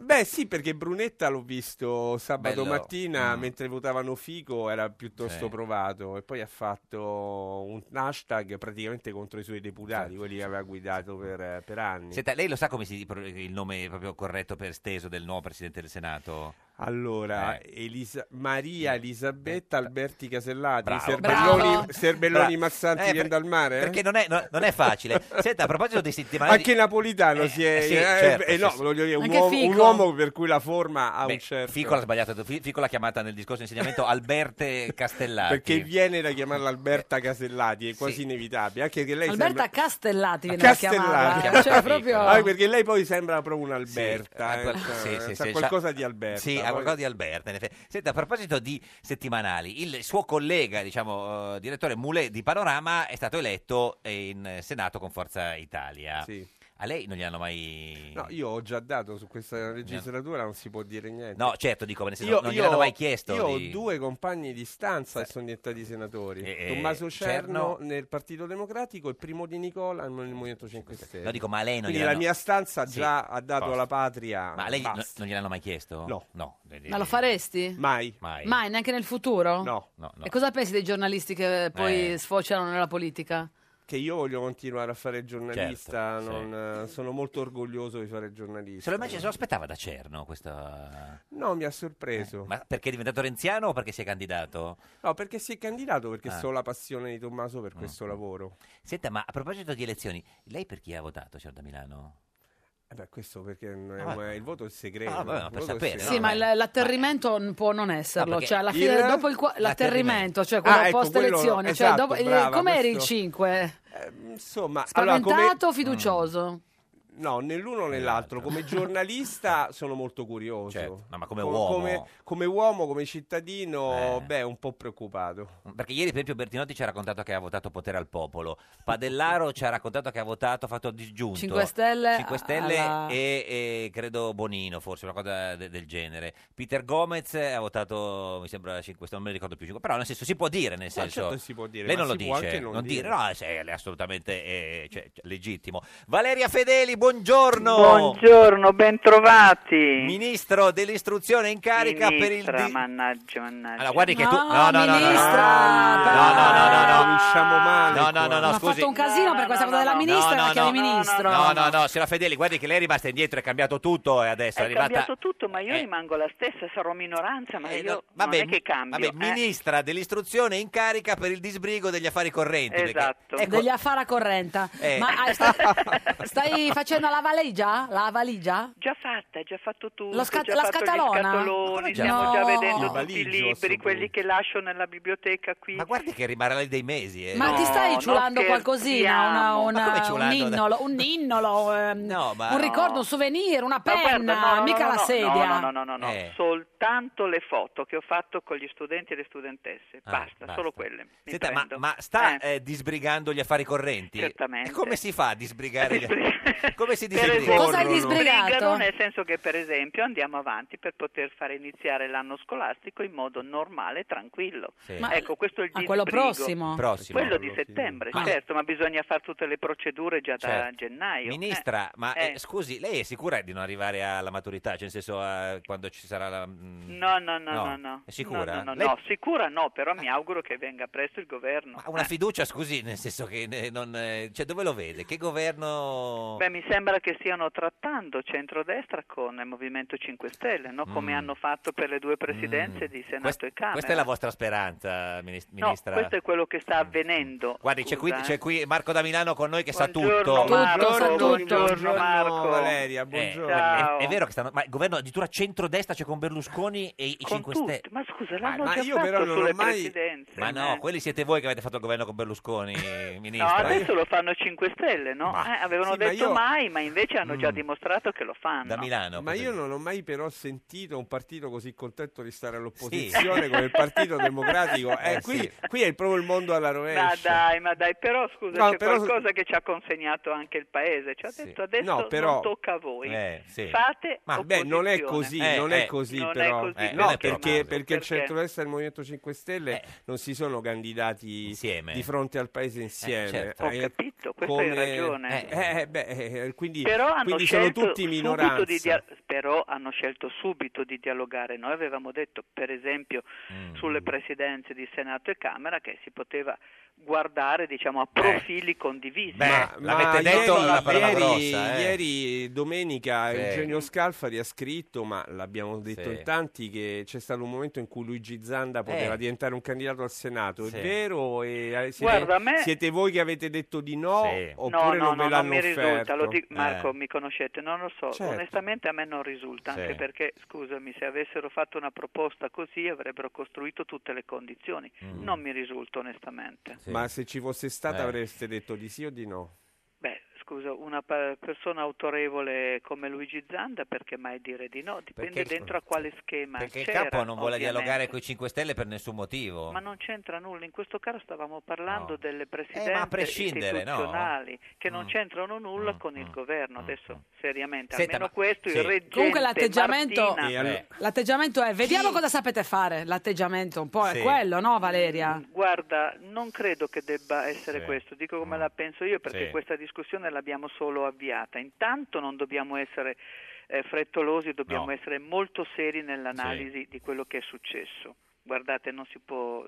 Beh, sì, perché Brunetta l'ho visto sabato Bello. mattina Mm. mentre votavano Fico, era piuttosto Sì. provato e poi ha fatto un hashtag praticamente contro i suoi deputati, quelli che aveva guidato per, per anni. Senta, lei lo sa come si il nome proprio corretto per esteso del nuovo Presidente del Senato? Allora, Eh. Elisa- Maria Elisabetta Alberti Casellati, Bravo. Serbelloni, Bravo. Serbelloni Mazzanti Eh, viene dal mare? eh? Perché non è, no- non è facile. Senta, a proposito dei settimanali... Anche Napolitano si è... eh, sì, eh, certo, eh, sì, no, sì. voglio dire, un Anche uomo, un uomo per cui la forma ha Beh, un certo... Fico l'ha sbagliato, Fi- Fico l'ha chiamata nel discorso di insegnamento Alberte Castellati. Perché viene da chiamarla Alberta Casellati, è quasi sì. inevitabile. Anche che lei Alberta sembra... Castellati viene a Castellati. chiamarla. Chiamata Cioè, proprio... Ah, perché lei poi sembra proprio un'Alberta, Sì, eh, cioè, sì, sì, sa sì, qualcosa di Alberta. Sì, poi- qualcosa di Alberta. effetti. Senta, a proposito di settimanali, il suo collega, diciamo, eh, direttore Moulet di Panorama è stato eletto in Senato con Forza Italia. Sì. A lei non gli hanno mai... No, io ho già dato su questa legislatura, non si può dire niente. No, certo, dico, nel senso, non gliel'hanno mai chiesto Io di- ho due compagni di stanza che sono diventati senatori. Eh, eh, Tommaso Cerno, Cerno- nel Partito Democratico e Primo Di Nicola nel Movimento 5 Stelle. No, dico, ma a lei non Quindi gliel'hanno- la mia stanza Sì, già ha dato posto. alla patria. Ma a lei no- basta. non gliel'hanno mai chiesto? No. No. Ma lo faresti? Mai. Mai. Mai, neanche nel futuro? No. No, no. E cosa pensi dei giornalisti che poi Eh. sfociano nella politica? Che io voglio continuare a fare il giornalista, Certo, non, eh, sono molto orgoglioso di fare il giornalista. Se lo, immagina- se lo aspettava da Cerno questa... No, mi ha sorpreso. Ma perché è diventato renziano o perché si è candidato? No, perché si è candidato, perché Ah. so la passione di Tommaso per questo lavoro. Senta, ma a proposito di elezioni, lei per chi ha votato, signor da Milano? Eh beh, questo perché non è- Ah. il voto è segreto. Ah, vabbè, ma il per sapere, segreto. Sì, ma il- l'atterrimento n- può non esserlo. No, perché cioè, alla fine, il- dopo il qua- l'atterrimento, cioè quello Ah, ecco, post quello- elezione, cioè, esatto, dopo- eh, brava, com'eri il questo- 5? Eh, insomma, allora, Spaventato o come... fiducioso? No, né l'uno né l'altro. Come giornalista sono molto curioso. Certo, no, ma come Co- uomo? Come, come uomo, come cittadino, Eh. beh, un po' preoccupato. Perché ieri, per esempio, Bertinotti ci ha raccontato che ha votato potere al popolo. Padellaro ci ha raccontato che ha votato, ha fatto disgiunto. 5 Stelle 5 Stelle alla- e, e credo Bonino, forse, una cosa de- del genere. Peter Gomez ha votato, mi sembra 5 Stelle, non me ne ricordo più. cinque, Però, nel senso, si può dire, nel Ma senso... certo si può dire, Lei ma non lo si può dice, anche non dire. dire. No, è assolutamente eh, cioè, cioè, legittimo. Valeria Fedeli, buongiorno! Buongiorno, bentrovati. Ministro dell'istruzione in carica per il... Ministra, di- mannaggia, mannaggia. Allora, guardi che No, tu... No, no, no, no, no, ministra, no, però- no, no, no, no. Cominciamo male. No, no, no, no, ha scusi. fatto un casino per questa cosa della no. ministra, No, no, la chiami no. ministro. No, no, no, signora Fedeli, guardi che lei è rimasta indietro, è cambiato tutto e adesso è, È arrivata... cambiato tutto, ma io Eh. rimango la stessa, sarò minoranza, ma Eh, io no, vabbè, non è che cambio. vabbè, eh. ministra dell'istruzione in carica per il disbrigo degli affari correnti. perché- Esatto. ecco, Degli affari a correnta. Eh. Ma ah, sta- stai facendo la valigia? La valigia? Già fatta, già fatto tutto, Lo scat- già la fatto gli scatoloni, già? stiamo No. già vedendo Il tutti i libri, quelli che lascio nella biblioteca qui. Ma guardi che rimarrà lì dei mesi. Eh. Ma ti No, stai non ciulando qualcosina? Una, una- un ciulando? innolo, un innolo, ehm, No, ma- un ricordo, un souvenir, una penna, guarda, no, no, mica no, la no, sedia. No, no, no, no, no, Eh. soltanto le foto che ho fatto con gli studenti e le studentesse. Ah, basta, basta. solo quelle. Mi Senta, ma, ma sta Eh. eh, disbrigando gli affari correnti? Certamente. E come si fa a disbrigare? gli- Disbrig- Come si esempio, Cosa hai disbrigato? nel senso che per esempio andiamo avanti per poter fare iniziare l'anno scolastico in modo normale e tranquillo. Sì. Ma- ecco, questo è il Ah, quello disbrigo. prossimo? Prossimo. Quello di settembre, Ma- certo, ma bisogna fare tutte le procedure già da Certo. gennaio. Ministra, Eh, ma eh. eh, scusi, lei è sicura di non arrivare alla maturità? Cioè, nel senso, eh, quando ci sarà la... mm, No, no, no, No. no, no. È sicura? No, no, no, Lei- no, sicura no, però mi auguro che venga presto il governo. Ma una fiducia, scusi, nel senso che eh, non... eh, cioè, dove lo vede? Che governo... Beh, mi sembra che stiano trattando centrodestra con il Movimento 5 Stelle, no? come Mm. hanno fatto per le due presidenze di Senato Quest- e Camera. Questa è la vostra speranza, minis- No, ministra? questo è quello che sta avvenendo. Guardi, c'è qui, eh. c'è qui Marco da Milano con noi che sa Buongiorno, tutto. Marco, sa tutto. buongiorno Marco. Valeria, Eh, buongiorno. Ciao. È, è vero che stanno... Ma il governo addirittura centrodestra c'è con Berlusconi e i Con 5 tutti. Stelle. Ma scusa, l'hanno ma già io fatto però non ho sulle mai- presidenze. Ma no, eh. quelli siete voi che avete fatto il governo con Berlusconi, No, ministra. adesso lo fanno 5 Stelle, no? Ma- Eh, avevano sì, ma detto io- mai, ma invece hanno già Mm. dimostrato che lo fanno. Da Milano. Ma io non ho mai però sentito un partito così contento di stare all'opposizione come il Partito Democratico. Eh, Eh, qui, sì. qui è proprio il mondo alla Ma rovescia. dai, ma dai, però scusa, No, c'è però- qualcosa che ci ha consegnato anche il paese. Ci ha Sì. detto adesso No, però- non tocca a voi. Eh, sì. Fate Ma beh, non è così, Eh, non eh, è così non è però. così, Eh, no, perché, perché, il centrodestra e il Movimento 5 Stelle Eh. non si sono candidati Insieme. di fronte al paese insieme. certo. Ho Eh, capito, questo come- hai ragione. Eh, eh, beh, eh, quindi, Però hanno quindi sono scelto tutti subito minoranza. di dia- però hanno scelto subito di dialogare. Noi avevamo detto, per esempio, Mm. sulle presidenze di Senato e Camera che si poteva guardare, diciamo, a profili condivisi. Beh, Ma, l'avete ma detto ieri, una parola ieri- grossa, eh. ieri domenica Sì. Eugenio Scalfari ha scritto, ma l'abbiamo detto Sì. in tanti, che c'è stato un momento in cui Luigi Zanda poteva Eh. diventare un candidato al Senato. Sì. È vero? E, eh, siete, Guarda, a me- siete voi che avete detto di no Sì. No, oppure no, non no, ve non l'hanno mi risulta, dico- Marco, Eh. mi conoscete, non lo so, Certo. onestamente a me non risulta, anche perché, scusami, se avessero fatto una proposta così avrebbero costruito tutte le condizioni, Mm. non mi risulta onestamente. Sì. Ma se ci fosse stata Eh. avreste detto di sì o di no? Scusa, una persona autorevole come Luigi Zanda perché mai dire di no? Dipende Perché- dentro a quale schema Perché il capo non vuole ovviamente. dialogare con i 5 Stelle per nessun motivo. Ma non c'entra nulla, in questo caso stavamo parlando No. delle Eh, presidenze a prescindere, no? istituzionali che non Mm. c'entrano nulla Mm, con il mm, governo. mm, Adesso, mm. seriamente, Senta, almeno ma- questo sì. il reggente Comunque l'atteggiamento- Eh. L'atteggiamento è, vediamo cosa sapete fare. L'atteggiamento un po' è Sì. quello, no Valeria? Guarda, non credo che debba essere Sì. questo, dico come Mm. la penso io perché Sì. questa discussione l'abbiamo solo avviata. Intanto non dobbiamo essere eh, frettolosi, dobbiamo No. essere molto seri nell'analisi di quello che è successo. Guardate, non si può,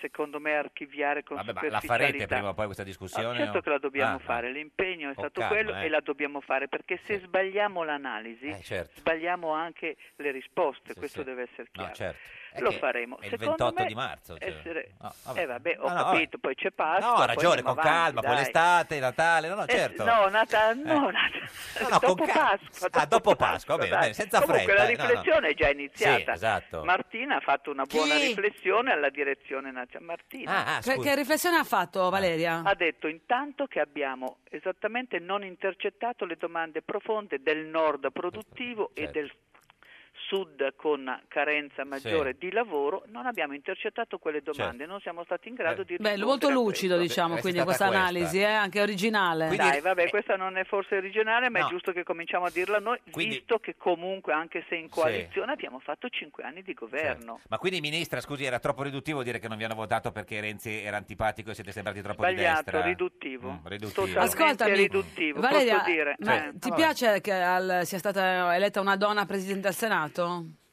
secondo me, archiviare con Vabbè, la farete prima o poi questa discussione? Ah, certo o- che la dobbiamo Ah, fare, ah. l'impegno è stato calma, quello eh. e la dobbiamo fare perché se Sì. sbagliamo l'analisi, Eh, certo. sbagliamo anche le risposte, Sì, questo sì. deve essere No, chiaro. certo. Lo faremo. Il Secondo 28 me di marzo. cioè. essere- No, vabbè. Eh vabbè, ho No, no, vabbè. capito, poi c'è Pasqua. No, ha ragione, con calma, avanti, poi dai. l'estate, Natale, no, no, Eh, certo. no, Nata- no, Eh. No, no, dopo con cal- Pasqua. Ah, dopo Pasqua, va bene, dai. senza Comunque fretta, la eh, no, no. riflessione è già iniziata. Sì, esatto. Martina ha fatto una buona Chi? riflessione alla direzione nazionale. Martina Ah, ah, Che, che riflessione ha fatto Valeria? ha detto intanto che abbiamo esattamente non intercettato le domande profonde del nord produttivo e Certo. del sud con carenza maggiore Sì. di lavoro, non abbiamo intercettato quelle domande, Certo. non siamo stati in grado Eh. di Beh, rispondere molto a lucido diciamo, È quindi questa questa. analisi, eh, anche originale. Quindi- Dai, vabbè, eh, questa non è forse originale, ma no. è giusto che cominciamo a dirla noi, Quindi- visto che comunque, anche se in Sì. coalizione, abbiamo fatto cinque anni di governo. Certo. Ma quindi, ministra, scusi, era troppo riduttivo dire che non vi hanno votato perché Renzi era antipatico e siete sembrati troppo di Sbagliato, destra? riduttivo. Mm, riduttivo. Totalmente Ascoltami, riduttivo, Valeria, posso dire. ma Eh. ti Ah, piace che al- sia stata eletta una donna presidente del Senato?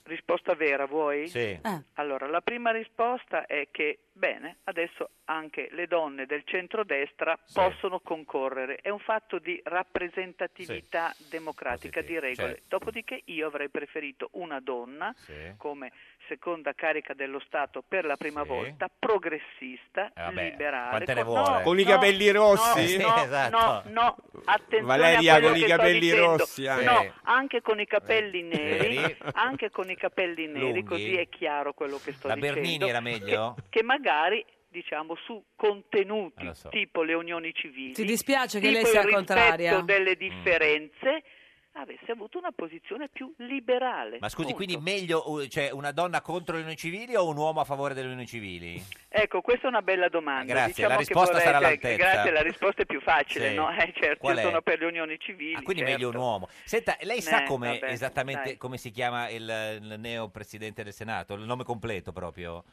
Risposta vera, vuoi? Sì. Eh. Allora, la prima risposta è che, bene, adesso anche le donne del centrodestra Sì. possono concorrere. È un fatto di rappresentatività democratica, Positivo, di regole. certo. Dopodiché io avrei preferito una donna Sì. come seconda carica dello Stato per la prima Sì. volta, progressista, Eh, vabbè, liberale. con- vuole? no, Con i no, capelli rossi? No, no, Sì, esatto. no, no, attenzione Valeria, con i capelli rossi, eh. No, anche con i capelli neri, Neri. anche con i capelli neri, Lunghi. così è chiaro quello che sto La dicendo. Bernini era meglio? Che, che magari diciamo su contenuti Eh, so. tipo le unioni civili Ti dispiace che lei sia il contraria? Mm. delle differenze avesse avuto una posizione più liberale. Ma scusi, punto. quindi meglio uh, cioè, una donna contro le unioni civili o un uomo a favore delle unioni civili? Ecco, questa è una bella domanda. Grazie, Diciamo la che risposta vorrei- sarà all'altezza. Grazie, la risposta è più facile, Sì. no? Eh, certo, Qual io è? sono per le unioni civili. Ah, quindi certo. meglio un uomo. Senta, lei sa Eh, come vabbè, esattamente dai. come si chiama il, il neo presidente del Senato? Il nome completo proprio?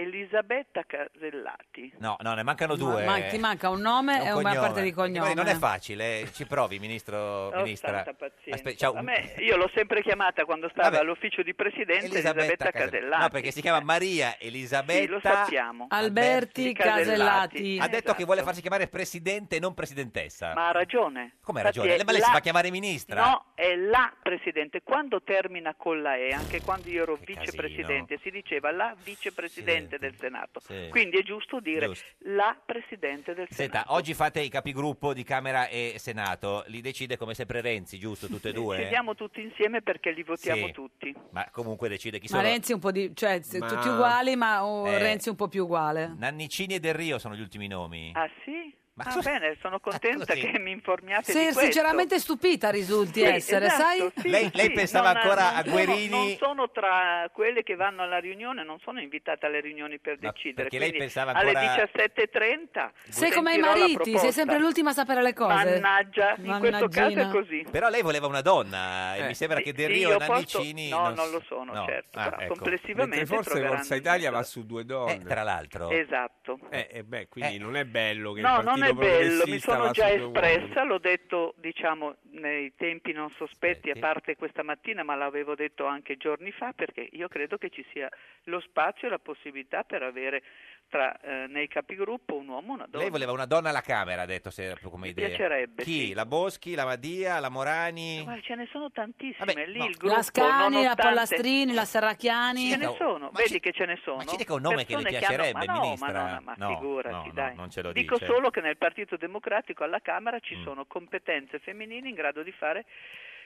Elisabetta Casellati. No, no, ne mancano Ma- due. ma- ti manca un nome e una parte di Guardi, cognome. Non è facile, eh. ci provi, ministro, Ho ministra. tanta pazienza. Aspe- ciao. A me- io l'ho sempre chiamata quando stava Vabbè. all'ufficio di presidente Elisabetta Elisabetta, Casellati. Casellati. No, perché si chiama Maria Elisabetta Sì, lo sappiamo. Alberti Casellati. Ha detto che vuole Esatto. farsi chiamare presidente e non presidentessa. Ma ha ragione. Come ha ragione? Ma lei si la- fa chiamare ministra? No, è la presidente. Quando termina con la E, anche quando io ero vicepresidente, si diceva la vicepresidente del Senato. Sì. Quindi è giusto dire Giusto. la presidente del Senta, Senato. oggi fate i capigruppo di Camera e Senato, li decide come sempre Renzi, giusto? Tutte e due? Sediamo tutti insieme perché li votiamo Sì. tutti. Ma comunque decide chi Ma sono. Renzi un po' di... cioè Ma- tutti uguali, ma oh, Eh. Renzi un po' più uguale. Nannicini e Del Rio sono gli ultimi nomi. Ah sì? Ma ah, scusa- bene, sono contenta così. che mi informiate Sei di questo. sinceramente stupita risulti Sì, essere, esatto, sai? sì, Lei- lei sì, pensava non- ancora non a sono- Guerini- Non sono tra quelle che vanno alla riunione, non sono invitate alle riunioni per Ma decidere. perché lei quindi pensava alle ancora- 17.30 Sei come i mariti, sei sempre l'ultima a sapere le cose. Mannaggia, in questo caso è così. Però lei voleva una donna e Eh. mi sembra Sì, che Del sì, Rio io e posso- Nannicini... no, s- non lo sono, no. certo, Ah, ecco. complessivamente Mentre forse Forza Italia va su due donne. Eh, tra l'altro. Esatto. Eh, eh, beh, quindi non è bello che No, il Partito è bello, mi sono già espressa, l'ho detto diciamo nei tempi non sospetti, a parte questa mattina, ma l'avevo detto anche giorni fa, perché io credo che ci sia lo spazio e la possibilità per avere tra, eh, nei capigruppo un uomo e una donna. Lei voleva una donna alla Camera, ha detto se, come idea. piacerebbe, Chi? sì. La Boschi, la Madia, la Morani? Ma ce ne sono tantissime, lì il gruppo, La Scani, la nonostante- Pollastrini, la Serracchiani. Ce ne sono, vedi che ce ne sono. ci dica un nome che le Persone piacerebbe, hanno- ma no, ministra. Ma, no, ma No, figurati, no, no, dai. non ce lo Dico dice. Mm. solo che nel Partito Democratico alla Camera ci sono competenze femminili in grado di fare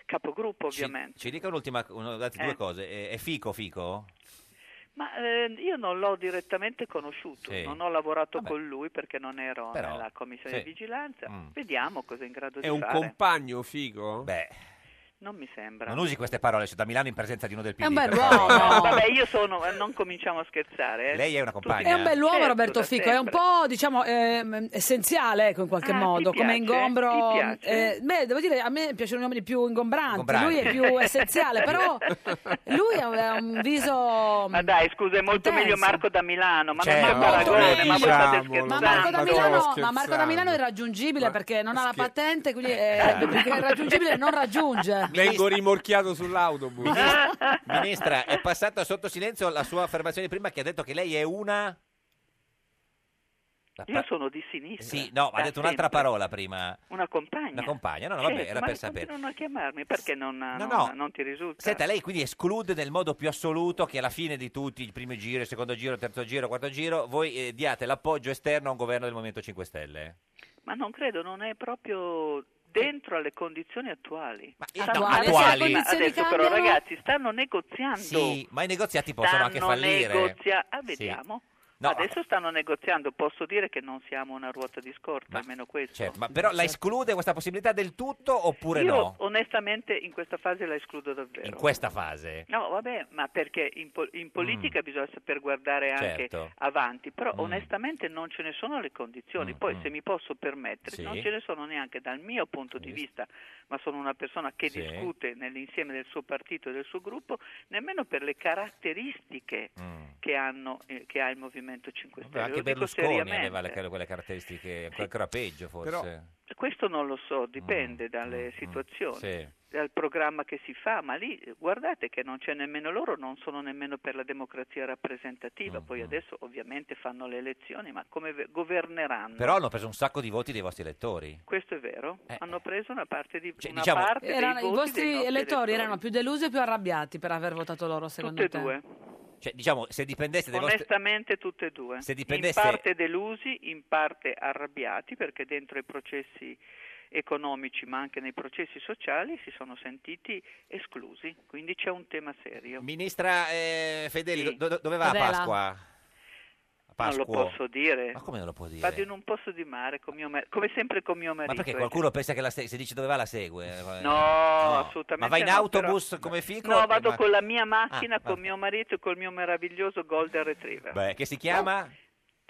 capogruppo, Ci, ovviamente. ci dica un'ultima, date Eh. due cose. È, è Fico, Fico? Ma eh, io non l'ho direttamente conosciuto, Sì. non ho lavorato con lui perché non ero Però, nella commissione sì. di vigilanza. Mm. Vediamo cosa è in grado È di un fare. compagno figo? Beh, Non mi sembra. non usi queste parole, sono da Milano in presenza di uno del PD. È un bel per uomo. favore. No, vabbè, io sono, eh, non cominciamo a scherzare. eh. Lei è una compagna? È un bell'uomo Certo, Roberto da Fico, è un sempre. po' diciamo ehm, essenziale ecco, in qualche Ah, ti modo, come piace? ingombro. Ti piace? eh, beh, devo dire, a me piacciono i uomini più ingombranti, Ingombranti. lui è più essenziale, però lui ha un- ha un viso Ma dai, scusa, è molto intenso. meglio Marco da Milano, ma Certo, non fa paragone, molto ma voi meglio. state Diciamolo, Ma scherzando. Marco, da Milano, ma Marco da Milano è scherzando. irraggiungibile Ma perché non ha la patente, quindi è, perché è irraggiungibile e non raggiunge. Vengo rimorchiato sull'autobus. Ministra, è passata sotto silenzio la sua affermazione prima che ha detto che lei è una... Io sono di sinistra. Sì, no, ha detto un'altra sempre. parola prima. Una compagna. Una compagna, no, no, vabbè, Certo, era ma per sapere. continuano a chiamarmi, perché non, non, no. non ti risulta? Senta, lei quindi esclude nel modo più assoluto che alla fine di tutti, il primo giro, il secondo giro, il terzo giro, il quarto giro, voi eh, diate l'appoggio esterno a un governo del Movimento 5 Stelle? Ma non credo, non è proprio dentro alle condizioni attuali. Attuali? Stanno- Attuali? Ma Se le Adesso però ragazzi stanno negoziando. Sì, ma i negoziati possono anche fallire. negozia- ah, Sì. No, Adesso stanno negoziando, posso dire che non siamo una ruota di scorta, almeno questo. Certo, ma però la esclude questa possibilità del tutto oppure Io no? onestamente in questa fase la escludo davvero. In questa fase? No, vabbè, ma perché in, po- in politica bisogna saper guardare anche Mm. Certo. avanti, però Mm. onestamente non ce ne sono le condizioni. Poi, se mi posso permettere, Sì. non ce ne sono neanche dal mio punto di vista, ma sono una persona che Sì. discute nell'insieme del suo partito e del suo gruppo, nemmeno per le caratteristiche che, hanno, eh, che ha il Movimento 5 Stelle. Mm. Vabbè, anche Berlusconi aveva le- quelle caratteristiche ancora peggio forse. Però- Questo non lo so, dipende dalle situazioni, Mm, Sì. dal programma che si fa, ma lì eh, guardate che non c'è nemmeno loro, non sono nemmeno per la democrazia rappresentativa, Mm, poi adesso ovviamente fanno le elezioni, ma come ve- governeranno? Però hanno preso un sacco di voti dei vostri elettori. Questo è vero, hanno preso una parte, di, una diciamo- parte Erano- dei I voti dei vostri nostri elettori erano più delusi o più arrabbiati per aver votato loro, secondo Tutte e te? due. Cioè, diciamo, se dipendesse dai vostri... Onestamente tutte e due. Se dipendesse- In parte delusi, in parte arrabbiati perché dentro i processi economici ma anche nei processi sociali si sono sentiti esclusi, quindi c'è un tema serio. Ministra eh, Fedeli, Sì. do- do- dove va a Adela. Pasqua? A Pasquo. Non lo posso dire. Ma come non lo può dire? Vado in un posto di mare, con mio mar- come sempre con mio Ma marito. perché eh. qualcuno pensa che la se, se dice dove va la segue? Eh, No, assolutamente Ma va in no, autobus però- come fico? No, vado Ma- con la mia macchina, Ah, con mio marito e col mio meraviglioso Golden Retriever. Beh, che si chiama?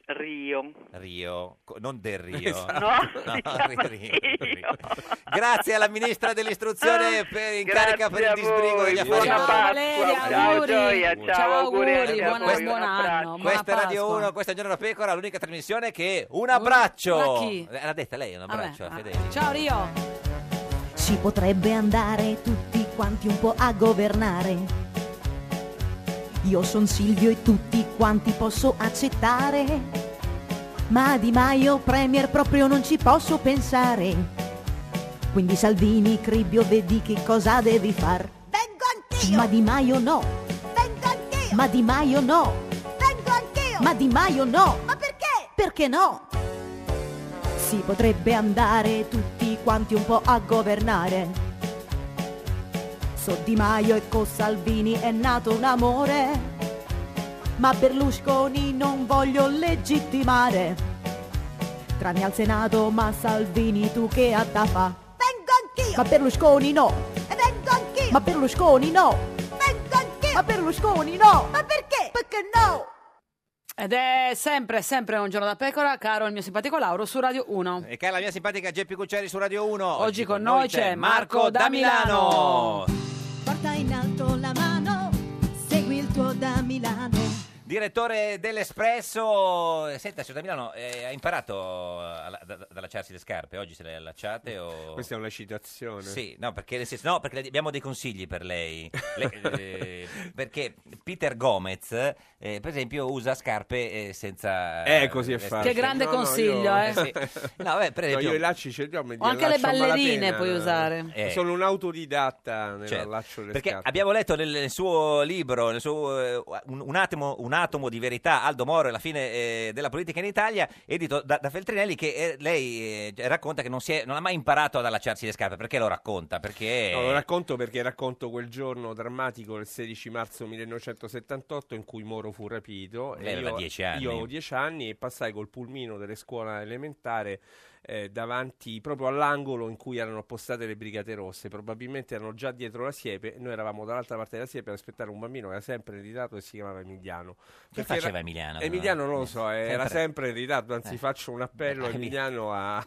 Rio. Rio, non del Rio. Esatto. No, No, chiama Rio, Rio. Grazie alla ministra dell'istruzione per in carica per il disbrigo degli affari Valeria, ciao auguri. Gioia, ciao, Ciao, auguri, auguri, buona- buon anno, Questa è Radio Pasqua. 1, questa è Giorno da Pecora, l'unica trasmissione che un abbraccio. Eh, L'ha detta lei, un abbraccio a ah. Fedeli. Ciao Rio. Si potrebbe andare tutti quanti un po' a governare. Io son Silvio e tutti quanti posso accettare. Ma Di Maio Premier proprio non ci posso pensare. Quindi Salvini, Cribbio, vedi che cosa devi far. Vengo anch'io! Ma Di Maio no! Vengo anch'io! Ma Di Maio no! Vengo anch'io! Ma Di Maio no! Ma perché? Perché no? Si potrebbe andare tutti quanti un po' a governare. So Di Maio e con Salvini è nato un amore. Ma Berlusconi non voglio legittimare. Tranne al Senato, ma Salvini tu che ha da fa? Vengo anch'io! Ma Berlusconi no! E vengo anch'io! Ma Berlusconi no! Vengo anch'io! Ma Berlusconi no! Ma perché? Perché no! Ed è sempre, sempre un giorno da pecora, caro il mio simpatico Lauro su Radio 1. E cara la mia simpatica Geppi Cucciari su Radio 1. Oggi con noi c'è Marco da Milano. In alto la mano, segui il tuo da Milano. Direttore dell'Espresso, Eh, senta, signor da Milano, eh, ha imparato a- ad ad allacciarsi le scarpe? Oggi se le allacciate o... Questa è una citazione. Sì, no, perché, nel senso- no, perché le- abbiamo dei consigli per lei. Le- eh, perché Peter Gomez, eh, per esempio, usa scarpe eh, senza... Eh, così è vesti- facile. Che grande No, no, consiglio, io- eh. sì. No, vabbè, per No, esempio... io i lacci ce li ho, me li O anche le allaccio a ballerine malapena. puoi usare. Eh. Sono un autodidatta Certo. allaccio delle Perché scarpe. abbiamo letto nel, nel suo libro, nel suo, eh, un, un atomo, un atomo di verità, Aldo Moro e la fine eh, della politica in Italia, edito da, da Feltrinelli, che eh, lei eh, racconta che non, si è- non ha mai imparato ad allacciarsi le scarpe. Perché lo racconta? Perché... No, lo racconto perché racconto quel giorno drammatico del 16 marzo 1978 in cui Moro fu rapito. Lei aveva io, 10 anni. Io avevo 10 anni e passai col pulmino delle scuole elementari eh, davanti proprio all'angolo in cui erano appostate le brigate rosse. Probabilmente erano già dietro la siepe e noi eravamo dall'altra parte della siepe ad aspettare un bambino che era sempre in ritardo e si chiamava Emiliano. Che Perché faceva Emiliano? Emiliano non lo so, eh, era Sempre. sempre in ritardo, anzi Eh. faccio un appello a Eh, Emiliano a, a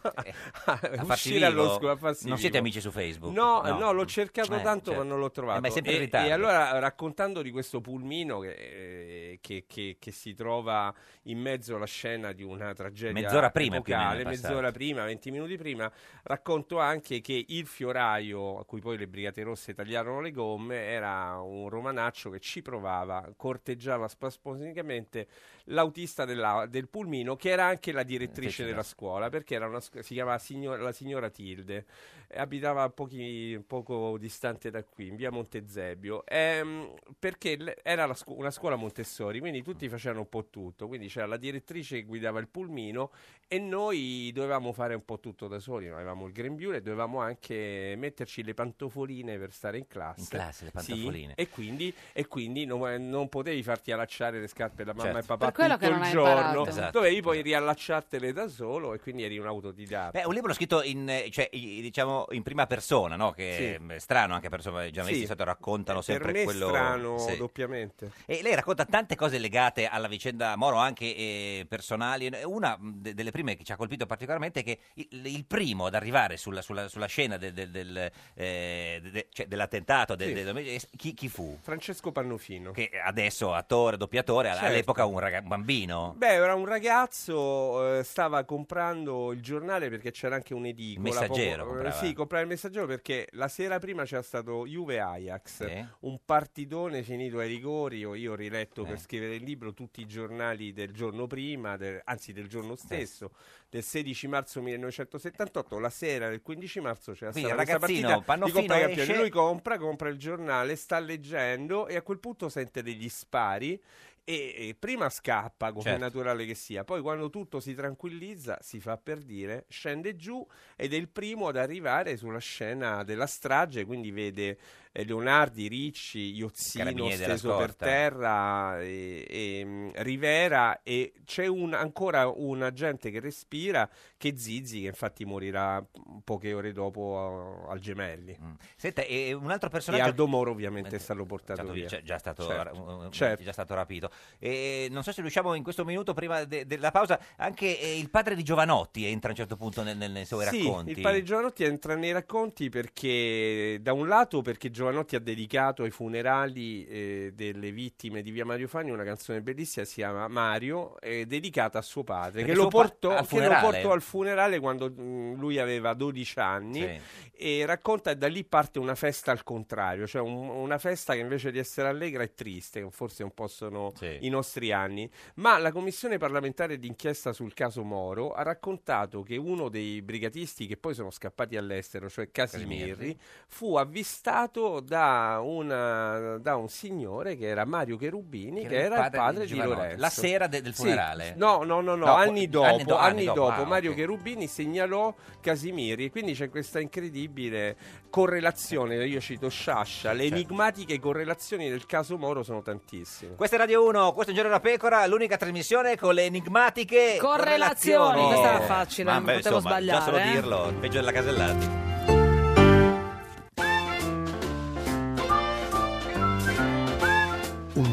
A farsi uscire allo scuola, a Non siete vivo. amici su Facebook? No, No. no, l'ho cercato Eh, tanto certo. ma non l'ho trovato. Eh, ma è sempre in e, ritardo. e allora raccontando di questo pulmino che, eh, che- che- che si trova in mezzo alla scena di una tragedia Mezz'ora prima, più o meno, mezz'ora prima, 20 minuti prima, racconto anche che il fioraio a cui poi le Brigate Rosse tagliarono le gomme era un romanaccio che ci provava, corteggiava spasmodicamente l'autista della- del pulmino che era anche la direttrice della la- scuola perché era una si chiamava signor- la signora Tilde abitava pochi, poco distante da qui in via Montezebio. Ehm, perché le- era scu- una scuola Montessori quindi tutti facevano un po' tutto. Quindi c'era la direttrice che guidava il pulmino e noi dovevamo fare un po' tutto da soli noi avevamo il grembiule e dovevamo anche metterci le pantofoline per stare in classe. In classe, le Sì, pantofoline. e quindi, e quindi non, non potevi farti allacciare le scarpe da mamma Certo. e papà quello che non il hai giorno imparato. Esatto. dovevi poi riallacciartele da solo e quindi eri un autodidatta Beh, un libro scritto in, eh, cioè, i- diciamo, in prima persona, no? che Sì. è strano anche per insomma, i giornalisti Sì. di solito raccontano per sempre me è quello... strano Sì. doppiamente E lei racconta tante cose legate alla vicenda Moro, anche eh, personali. Una mh, de- delle prime che ci ha colpito particolarmente è che il, il primo ad arrivare sulla, sulla- sulla scena del- del- del, eh, de- de- cioè, dell'attentato, del- Sì. del- eh, chi, chi fu? Francesco Pannofino Che adesso attore, doppiatore, Certo. all'epoca un, raga- un bambino. Beh, era un ragazzo, eh, stava comprando il giornale perché c'era anche un'edicola. Il Messaggero poco- eh, comprava. sì, comprava il messaggero perché la sera prima c'era stato Juve Ajax, Sì. un partitone finito ai rigori. Io, io ho riletto Eh. per scrivere il libro tutti i giornali del giorno prima, del- anzi del giorno stesso, del 16 marzo 1978. La sera del 15 marzo c'era Quindi stata questa partita di Coppa Campioni. esce- Lui compra, compra il giornale, sta leggendo e a quel punto sente degli spari. E, e prima scappa, come Certo. è naturale che sia, poi quando tutto si tranquillizza, si fa per dire, scende giù ed è il primo ad arrivare sulla scena della strage, quindi vede Leonardi, Ricci, Iozzino steso per terra, e, e, mm, Rivera e c'è un- ancora un agente che respira che Zizi che infatti morirà poche ore dopo a- al Gemelli. Senta, e un altro E personaggio... Aldo Moro ovviamente è stato portato Certo, via. Già, già stato, Certo, già stato rapito. E non so se riusciamo in questo minuto, prima de- della pausa, anche eh, il padre di Giovanotti entra a un certo punto nel- nel- nei suoi Sì, racconti. il padre Giovanotti entra nei racconti perché da un lato perché Giovanotti ha dedicato ai funerali eh, delle vittime di Via Mario Fani una canzone bellissima si chiama Mario eh, dedicata a suo padre che lo, pa- portò, al che lo funerale? portò al funerale quando mh, lui aveva 12 anni Sì. e racconta e da lì parte una festa al contrario cioè un- una festa che invece di essere allegra è triste forse un po' sono i nostri anni ma la commissione parlamentare d'inchiesta sul caso Moro ha raccontato che uno dei brigatisti che poi sono scappati all'estero, cioè Casimirri. fu avvistato da, una- da un signore che era Mario Cherubini, che, era il padre, di, Giovanotti. Lorenzo. La sera de- del Sì. funerale? No, no, no, no, No, anni dopo, anni do- anni dopo, ah, Mario ok. Cherubini segnalò Casimiri, quindi c'è questa incredibile correlazione, io cito Sciascia, le Certo. enigmatiche correlazioni del caso Moro sono tantissime. Questa è Radio 1, questo è Un Giorno da Pecora, l'unica trasmissione con le enigmatiche Correlazioni, correlazioni. questa era facile, non potevo insomma, Già solo sbagliare, eh. dirlo, peggio della Casellati.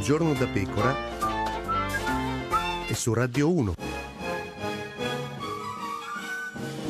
Giorno da pecora e su Radio 1.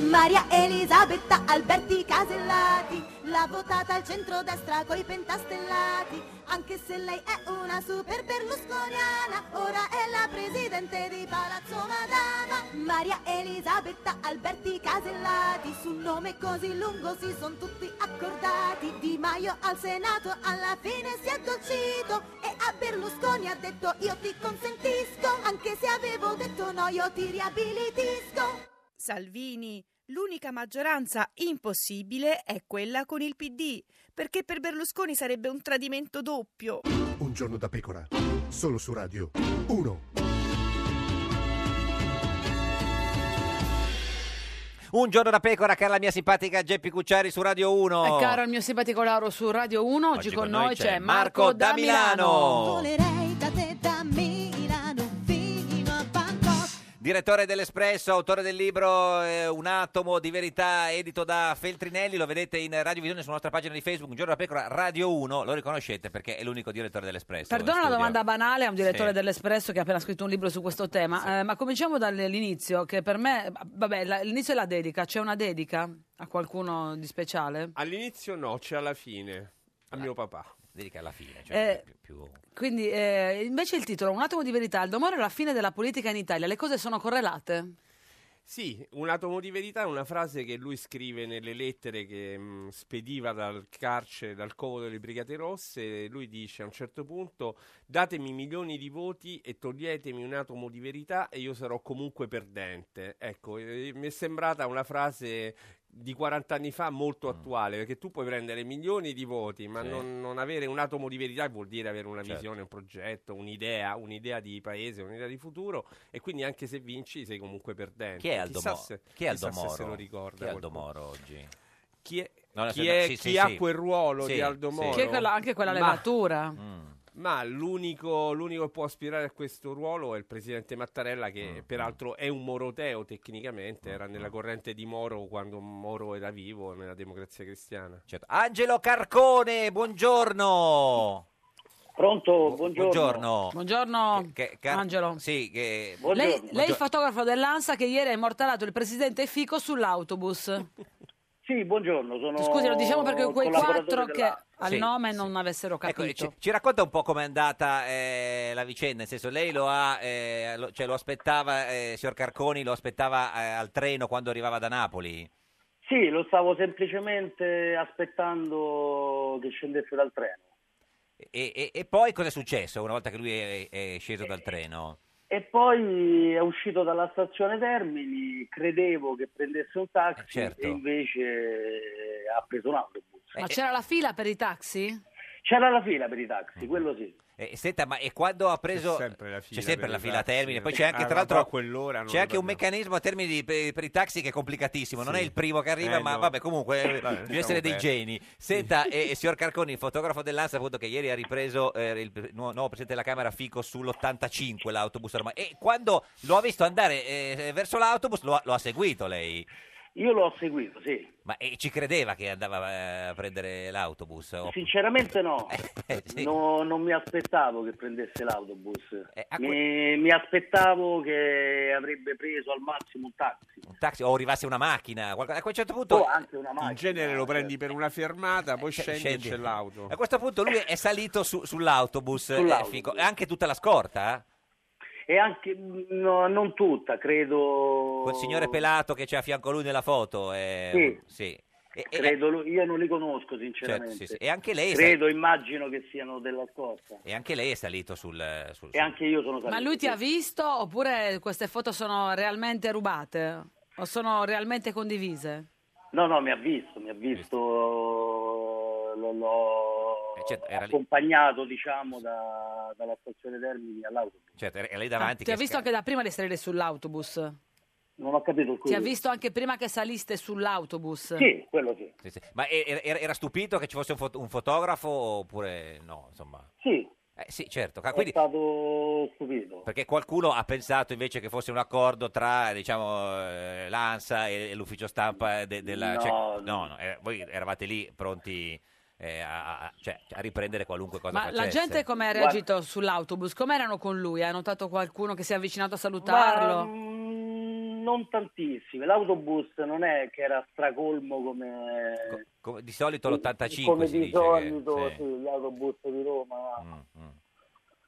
Maria Elisabetta Alberti Casellati, la votata al centro-destra coi pentastellati, anche se lei è una super berlusconiana, ora è la presidente di Palazzo Madama. Maria Elisabetta Alberti Casellati, su un nome così lungo si son tutti accordati. Di Maio al Senato alla fine si è addolcito e a Berlusconi ha detto io ti consentisco, anche se avevo detto no io ti riabilitisco. Salvini, l'unica maggioranza impossibile è quella con il PD, perché per Berlusconi sarebbe un tradimento doppio. Un giorno da pecora, solo su Radio 1. Un giorno da pecora, cara la mia simpatica Geppi Cucciari su Radio 1. E caro il mio simpatico Lauro su Radio 1, oggi, con noi c'è Marco da da Milano. Volerei da te da Bangkok. Direttore dell'Espresso, autore del libro eh, Un atomo di verità, edito da Feltrinelli, lo vedete in radiovisione sulla nostra pagina di Facebook, Un giorno da pecora, Radio 1, lo riconoscete perché è l'unico direttore dell'Espresso. Perdona studio. domanda banale a un direttore Sì. dell'Espresso che ha appena scritto un libro su questo tema, eh, ma cominciamo dall'inizio, che per me, vabbè, la- l'inizio è la dedica, c'è una dedica a qualcuno di speciale? All'inizio no, c'è alla fine, a mio papà. Dedica alla fine, cioè Eh, più, più- Quindi, eh, invece il titolo, Un attimo di verità, il domore è la fine della politica in Italia, le cose sono correlate? Sì, un atomo di verità è una frase che lui scrive nelle lettere che mh, spediva dal carcere, dal covo delle Brigate Rosse. Lui dice a un certo punto: Datemi milioni di voti e toglietemi un atomo di verità e io sarò comunque perdente. Ecco, eh, mi è sembrata una frase di 40 anni fa molto attuale perché tu puoi prendere milioni di voti ma Sì. non, non avere un atomo di verità vuol dire avere una Certo. visione, un progetto, un'idea, un'idea di paese, un'idea di futuro e quindi anche se vinci sei comunque perdente. Chi è Aldo, Chissà Mo- se- chi è Aldo chissà se Moro? se lo ricorda Chi è Aldo. Moro oggi? Chi è, No, chi è- sì, sì, chi ha sì. quel ruolo Sì, di Aldo sì. Moro? Che è quella- anche quella Ma- levatura. Mm. Ma l'unico, l'unico che può aspirare a questo ruolo è il presidente Mattarella, che Mm, peraltro è un moroteo tecnicamente, era nella corrente di Moro quando Moro era vivo nella democrazia cristiana. Certo. Angelo Carcone, buongiorno. Pronto, buongiorno. Buongiorno. Buongiorno, Che- Car- Angelo. Sì, che... Lei, lei è il Buongiorno. fotografo dell'ANSA che ieri ha immortalato il presidente Fico sull'autobus. Sì, buongiorno, sono Scusi, lo diciamo perché quei quattro che della- al Sì, nome non avessero Ecco, capito. ci, ci racconta un po' com'è andata eh, la vicenda, nel senso lei lo ha, eh, lo, cioè lo aspettava, eh, signor Carconi, lo aspettava eh, al treno quando arrivava da Napoli? Sì, lo stavo semplicemente aspettando che scendesse dal treno. E, e- e poi cosa è successo una volta che lui è, è sceso dal treno? E poi è uscito dalla stazione Termini, credevo che prendesse un taxi certo. e invece eh, ha preso un autobus. Eh, Ma c'era la fila per i taxi? C'era la fila per i taxi, quello sì. Eh, senta, ma e quando ha preso... C'è sempre la fila sempre la fila taxi, termine, poi eh. c'è anche, Ah, tra l'altro, a c'è anche un meccanismo a termini di, per, per i taxi che è complicatissimo, non è il primo che arriva, Eh, ma no. vabbè, comunque, eh, Vabbè, bisogna essere dei lasciamo geni. Senta, e, e signor Carconi, il fotografo dell'ANSA, appunto, che ieri ha ripreso eh, il pre- nuovo, nuovo presidente della Camera Fico sull'85, l'autobus ormai, e quando lo ha visto andare eh, verso l'autobus, lo ha, lo ha seguito lei? Io l'ho seguito, sì. Ma e ci credeva che andava eh, a prendere l'autobus? O- Sinceramente no, Eh, sì. No- non mi aspettavo che prendesse l'autobus, a mi, mi aspettavo che avrebbe preso al massimo un taxi. un taxi o arrivasse una macchina, qualcosa- a quel certo punto... O anche una In macchina. genere lo prendi per una fermata, poi scendi, scendi. e c'è l'auto. A questo punto lui è salito su- sull'autobus, eh, Sull'autobus. E anche tutta la scorta? E anche, no, non tutta, credo... Quel signore pelato che c'è a fianco a lui nella foto? eh, Sì. sì. E, e- Credo, io non li conosco sinceramente. Certo, sì, sì. E anche lei è Credo, immagino che siano della scorsa. e anche lei è salito sul... sul- E anche io sono salito. Ma lui ti ha visto oppure queste foto sono realmente rubate? O sono realmente condivise? No, no, mi ha visto, mi ha visto, lo- l'ho Eh, certo, era lì. accompagnato, diciamo, da- dalla stazione Termini all'autobus. Certo, è lei Ah, davanti ti ha visto sca- anche da prima di salire sull'autobus? Non ho capito il Ti ha visto anche prima che saliste sull'autobus? Sì, quello sì. Sì, sì. Ma era, era- era stupito che ci fosse un, fo- un fotografo oppure no? Insomma... Sì, Eh, sì, certo. è Quindi, stato stupito. perché qualcuno ha pensato invece che fosse un accordo tra diciamo, eh, l'ANSA e, e l'ufficio stampa de- della... No, cioè- no. no, no, eh, voi eravate lì pronti eh, a, a- cioè, a riprendere qualunque cosa Ma la facesse. gente come ha Guarda- reagito sull'autobus? Com'erano con lui? Hai notato qualcuno che si è avvicinato a salutarlo? mm, non tantissime. L'autobus non è che era stracolmo come, Come- di solito l'85 come si di dice solito, che- sì, gli autobus di Roma.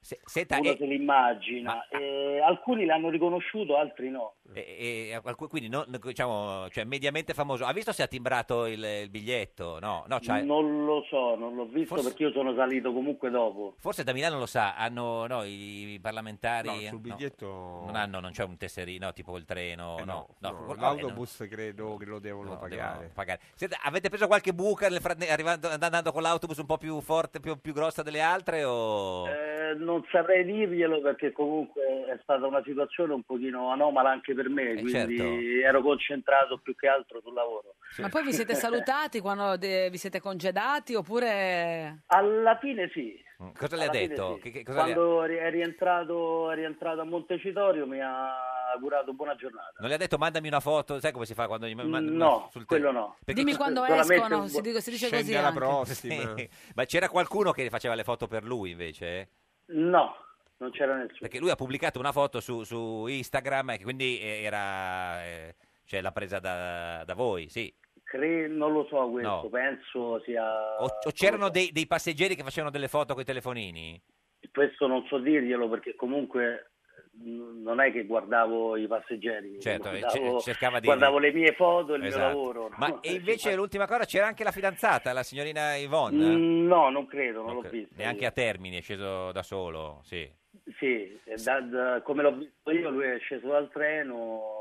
Se- senta, Uno e- se l'immagina. E alcuni l'hanno riconosciuto, altri no. E, e- quindi non- diciamo, cioè, mediamente famoso. Ha visto se ha timbrato il, il biglietto? No, no, cioè- Non lo so, non l'ho visto Forse- perché io sono salito comunque dopo. Forse da Milano lo sa, hanno no, i, parlamentari No, sul biglietto- non hanno, non c'è un tesserino tipo il treno, Eh no, no, no, no, l'autobus credo che lo devono no, pagare. devono pagare. Senta, avete preso qualche buca nel frattempo, arrivando, andando con l'autobus un po' più forte, più, più grossa delle altre o... Eh, non saprei dirglielo perché comunque è stata una situazione un pochino anomala anche per me, quindi certo. ero concentrato più che altro sul lavoro. Ma poi vi siete salutati quando de- vi siete congedati oppure... Alla fine sì. Mm, Cosa le ha Alla detto? sì. Che- che cosa le ha- Quando ri- è rientrato, è rientrato a Montecitorio mi ha augurato buona giornata. Non le ha detto mandami una foto, sai come si fa quando gli mand- No, sul quello no. Perché- Dimmi quando escono, un si, dice- si dice Scendi così alla prossima. Sì. Ma c'era qualcuno che faceva le foto per lui invece? No, non c'era nessuno. Perché lui ha pubblicato una foto su, su Instagram e quindi eh, era eh, cioè l'ha presa da, da voi, sì. Cre- non lo so questo, No. penso sia... O, o c'erano dei, dei passeggeri che facevano delle foto con i telefonini? Questo non so dirglielo perché comunque mh, non è che guardavo i passeggeri, Certo, eh, guardavo, cercava di- guardavo le mie foto e il Esatto. mio lavoro. no? Ma e invece l'ultima cosa c'era anche la fidanzata, la signorina Yvonne? Mm, No, non credo, non l'ho Ok, visto. Neanche a Termini, è sceso da solo, sì. Sì, e da- da- come l'ho visto io, lui è sceso dal treno.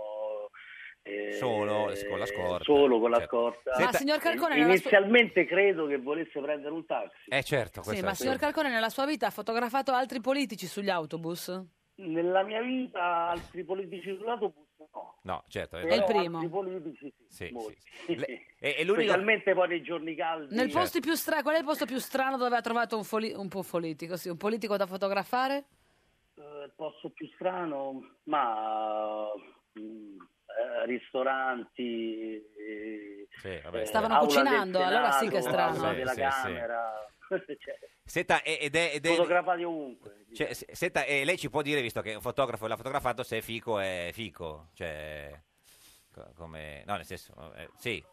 eh, Solo, con la scorta. Solo con la Certo. scorta. Ma signor Carcone, nella sua- Inizialmente credo che volesse prendere un taxi. Eh certo, Sì, ma è- signor Calcone nella sua vita ha fotografato altri politici sugli autobus? Nella mia vita altri politici sull'autobus no. No, certo. Però È il primo. altri politici sì, Sì, sì, Le- e- e l'unico- Specialmente poi nei giorni caldi. Nel posto più stra- qual è il posto più strano dove ha trovato un, foli- un po' politico? Sì, un politico da fotografare? Eh, il posto più strano, ma mm, eh, ristoranti. eh, Sì, vabbè. eh, Stavano aula del cucinando, allora sì che è Senato, strano. Sì, della sì, Camera. cioè, Senta, e- ed è... Ed è fotografati ovunque. cioè, se- senta, e lei ci può dire, visto che un fotografo l'ha fotografato, se è fico è fico? Cioè, co- come... No, nel senso, eh, sì.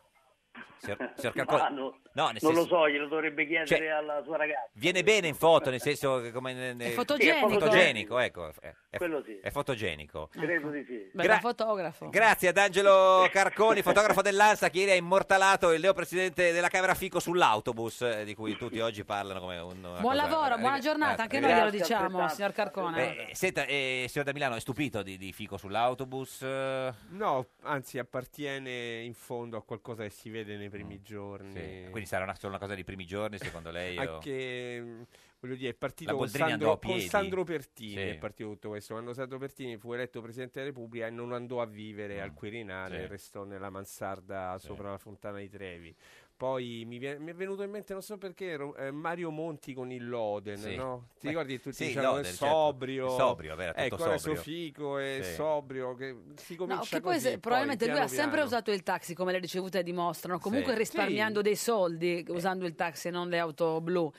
Ma Carcone- no, no, nel non lo senso- so, glielo dovrebbe chiedere Cioè, alla sua ragazza. Viene bene in foto, nel senso che come... ne- ne- È fotogenico. Sì, è fotogenico, ecco. È, è- Quello sì. è fotogenico. Credo di sì. Gra- fotografo. Grazie ad Angelo Carconi, fotografo dell'ANSA, che ieri ha immortalato il neo presidente della Camera Fico sull'autobus, eh, di cui tutti oggi parlano come un, Buon cosa- lavoro, buona eh, giornata, eh, anche noi glielo diciamo, signor Carcone. Eh, senta, eh, signor da Milano, è stupito di, di Fico sull'autobus? Eh, No, anzi appartiene in fondo a qualcosa che si vede nei primi giorni. Sì. Quindi sarà una, solo una cosa dei primi giorni, secondo lei? o- Anche mh, voglio dire, è partito con Sandro, con. Sandro Pertini. Sì. È partito tutto questo. Quando Sandro Pertini fu eletto presidente della Repubblica e non andò a vivere al Quirinale, Mm. Sì. restò nella mansarda sopra la fontana di Trevi. Poi mi, vie- mi è venuto in mente, non so perché, eh, Mario Monti con il Loden, Sì. no? Ti Beh, ricordi che tutti sì, dicevano Loden, è certo. sobrio, sobrio, vero, tutto ecco, sobrio. fico è Sì. sobrio, che si comincia No, che poi così, se- probabilmente lui ha piano sempre piano. usato il taxi, come le ricevute dimostrano, comunque Sì. risparmiando dei soldi usando il taxi e non le auto blu.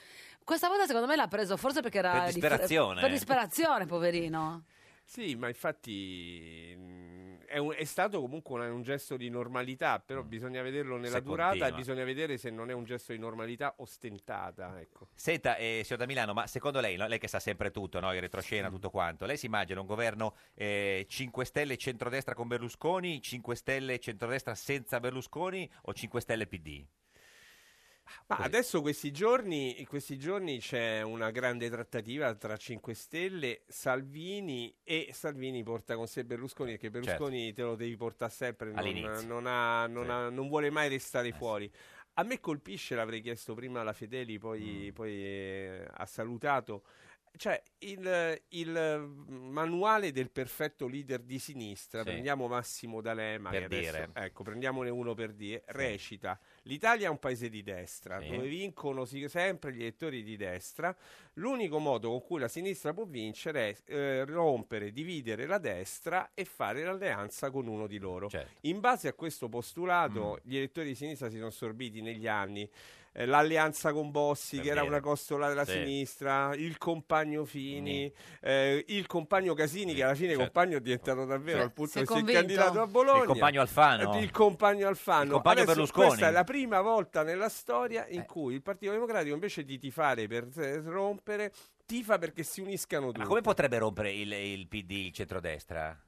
Questa volta secondo me l'ha preso forse perché era Per di- disperazione. per disperazione, poverino. Sì, ma infatti mh, è, un- è stato comunque una- un gesto di normalità, però bisogna vederlo nella Mm. Se durata e continua. bisogna vedere se non è un gesto di normalità ostentata. Ecco. Senta, eh, signor da Milano, ma secondo lei, no, lei che sa sempre tutto, no, il retroscena, tutto quanto, lei si immagina un governo eh, 5 Stelle e centrodestra con Berlusconi, 5 Stelle e centrodestra senza Berlusconi o 5 Stelle PD? Ma adesso questi giorni, questi giorni c'è una grande trattativa tra 5 Stelle, Salvini e Salvini porta con sé Berlusconi perché Berlusconi te lo devi portare sempre, non, Certo. Non ha- non Sì. ha- non vuole mai restare fuori. A me colpisce, l'avrei chiesto prima alla Fedeli, poi, Mm. poi eh, ha salutato. Cioè, il, il manuale del perfetto leader di sinistra, Sì. prendiamo Massimo D'Alema, Per adesso- dire. ecco, prendiamone uno per dire, recita, l'Italia è un paese di destra, Sì. dove vincono sempre gli elettori di destra, l'unico modo con cui la sinistra può vincere è eh, rompere, dividere la destra e fare l'alleanza con uno di loro. Certo. In base a questo postulato, Mm. gli elettori di sinistra si sono sorbiti negli anni. Eh, l'alleanza con Bossi, Per che era una costola della Sì. sinistra, il compagno Fini, eh, il compagno Casini, che alla fine certo. compagno è diventato davvero Sì. al punto Si è candidato a Bologna. Il compagno Alfano. Eh, Il compagno Alfano. Il compagno Adesso Berlusconi. Questa è la prima volta nella storia Eh. in cui il Partito Democratico, invece di tifare per eh, rompere, tifa perché si uniscano tutti. Ma come potrebbe rompere il, il PD, il centrodestra?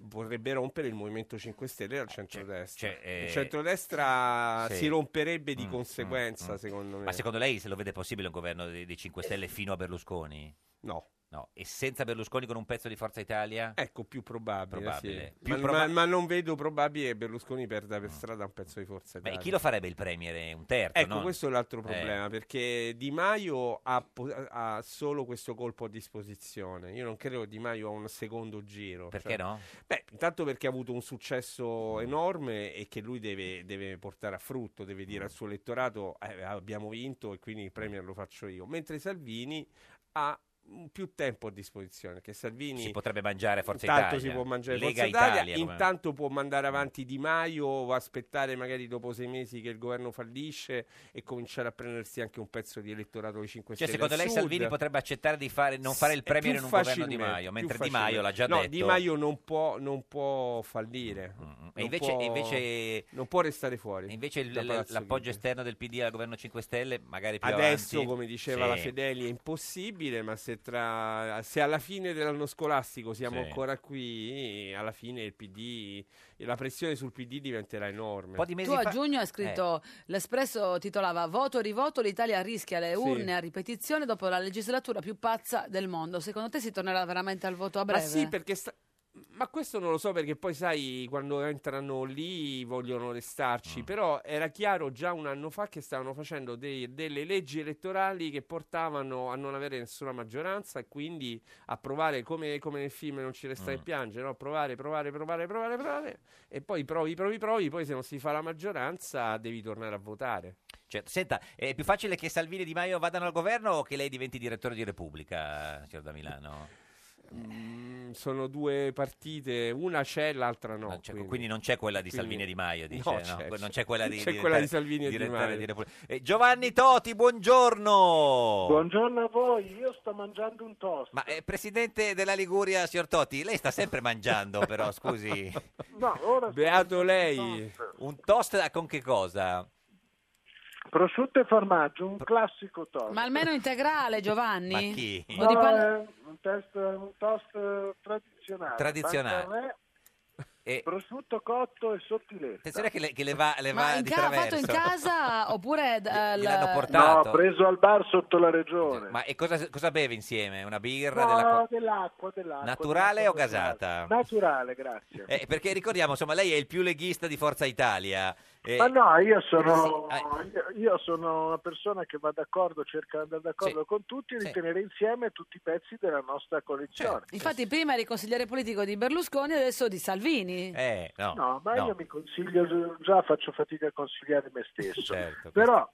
Vorrebbe rompere il Movimento 5 Stelle dal centrodestra. cioè, eh, il centrodestra sì. si romperebbe di Mm, conseguenza, mm, mm. secondo me. Ma secondo lei se lo vede possibile un governo dei, dei 5 Stelle fino a Berlusconi? No. No. E senza Berlusconi con un pezzo di Forza Italia? Ecco, più probabile. Probabile. sì. Più ma, proba- ma- ma non vedo probabile che Berlusconi perda per strada un pezzo di Forza Ma Italia. chi lo farebbe il premier? Un terzo? Ecco, non- questo è l'altro Eh. problema, perché Di Maio ha, po- ha solo questo colpo a disposizione. Io non credo che Di Maio ha un secondo giro. Perché cioè- no? Beh, intanto perché ha avuto un successo enorme e che lui deve, deve portare a frutto, deve dire al suo elettorato "Eh, abbiamo vinto e quindi il premier lo faccio io. Mentre Salvini ha mm, più tempo a disposizione, che Salvini Si potrebbe mangiare Forza intanto Italia. si può mangiare Lega Forza Italia, Italia, intanto può mandare avanti Di Maio o aspettare magari dopo sei mesi che il governo fallisce e cominciare a prendersi anche un pezzo di elettorato di 5 Cioè, Stelle secondo lei Sud. Salvini potrebbe accettare di fare, non fare il È premier in un governo Di Maio, mentre Di Maio l'ha già no, detto. Di Maio non può, non può fallire. Non E invece, può- invece- non può restare fuori. invece il- l'appoggio esterno del PD al governo 5 Stelle, magari più Adesso, avanti. come diceva Sì. la Fedeli, è impossibile, ma se, tra, se alla fine dell'anno scolastico siamo Sì. ancora qui, alla fine il PD, la pressione sul PD diventerà enorme. Tu a giugno hai scritto, Eh. l'Espresso titolava Voto rivoto, l'Italia rischia le Sì. urne a ripetizione dopo la legislatura più pazza del mondo. Secondo te si tornerà veramente al voto a Ma breve? sì, perché sta- Ma questo non lo so perché poi sai, quando entrano lì vogliono restarci, Mm. però era chiaro già un anno fa che stavano facendo dei- delle leggi elettorali che portavano a non avere nessuna maggioranza e quindi a provare come, come nel film Non ci resta Mm. che piangere, no? provare, provare, provare, provare, provare e poi provi, provi, provi, poi se non si fa la maggioranza devi tornare a votare. Certo. Senta, è più facile che Salvini e Di Maio vadano al governo o che lei diventi direttore di Repubblica, signor da Milano? Mm, sono due partite, una c'è, l'altra no. Cioè, quindi, non c'è quella di quindi- Salvini e Di Maio, dice, No, no? c'è, non c'è. quella di, C'è quella di Salvini e Di direttore Maio. di Repubblica. Eh, Giovanni Toti, buongiorno! Buongiorno a voi, io sto mangiando un toast. Ma eh, presidente della Liguria, signor Toti, lei sta sempre mangiando però, scusi. No, ora Beato lei. un toast. Un toast con che cosa? Prosciutto e formaggio, un classico toast. Ma almeno integrale, Giovanni? Ma chi? O di No, pan- è un, test- un toast eh, tradizionale. Tradizionale. Bancarè, E- prosciutto cotto e sottiletta. Attenzione che le, che le va, le Ma va in di ca- fatto in casa oppure... eh, Gliel'hanno portato? No, preso al bar sotto la regione. Ma e cosa, cosa beve insieme? Una birra? No, della co- dell'acqua, dell'acqua. Naturale dell'acqua o gasata? Naturale, grazie. Eh, perché ricordiamo, insomma, lei è il più leghista di Forza Italia. Eh, Ma no, io sono, sì, io- sono una persona che va d'accordo, cerca di andare d'accordo Sì. con tutti e di Sì. tenere insieme tutti i pezzi della nostra collezione. Infatti prima eri consigliere politico di Berlusconi adesso di Salvini. Eh, no. No, ma no. io mi consiglio, già faccio fatica a consigliare me stesso. Certo, Però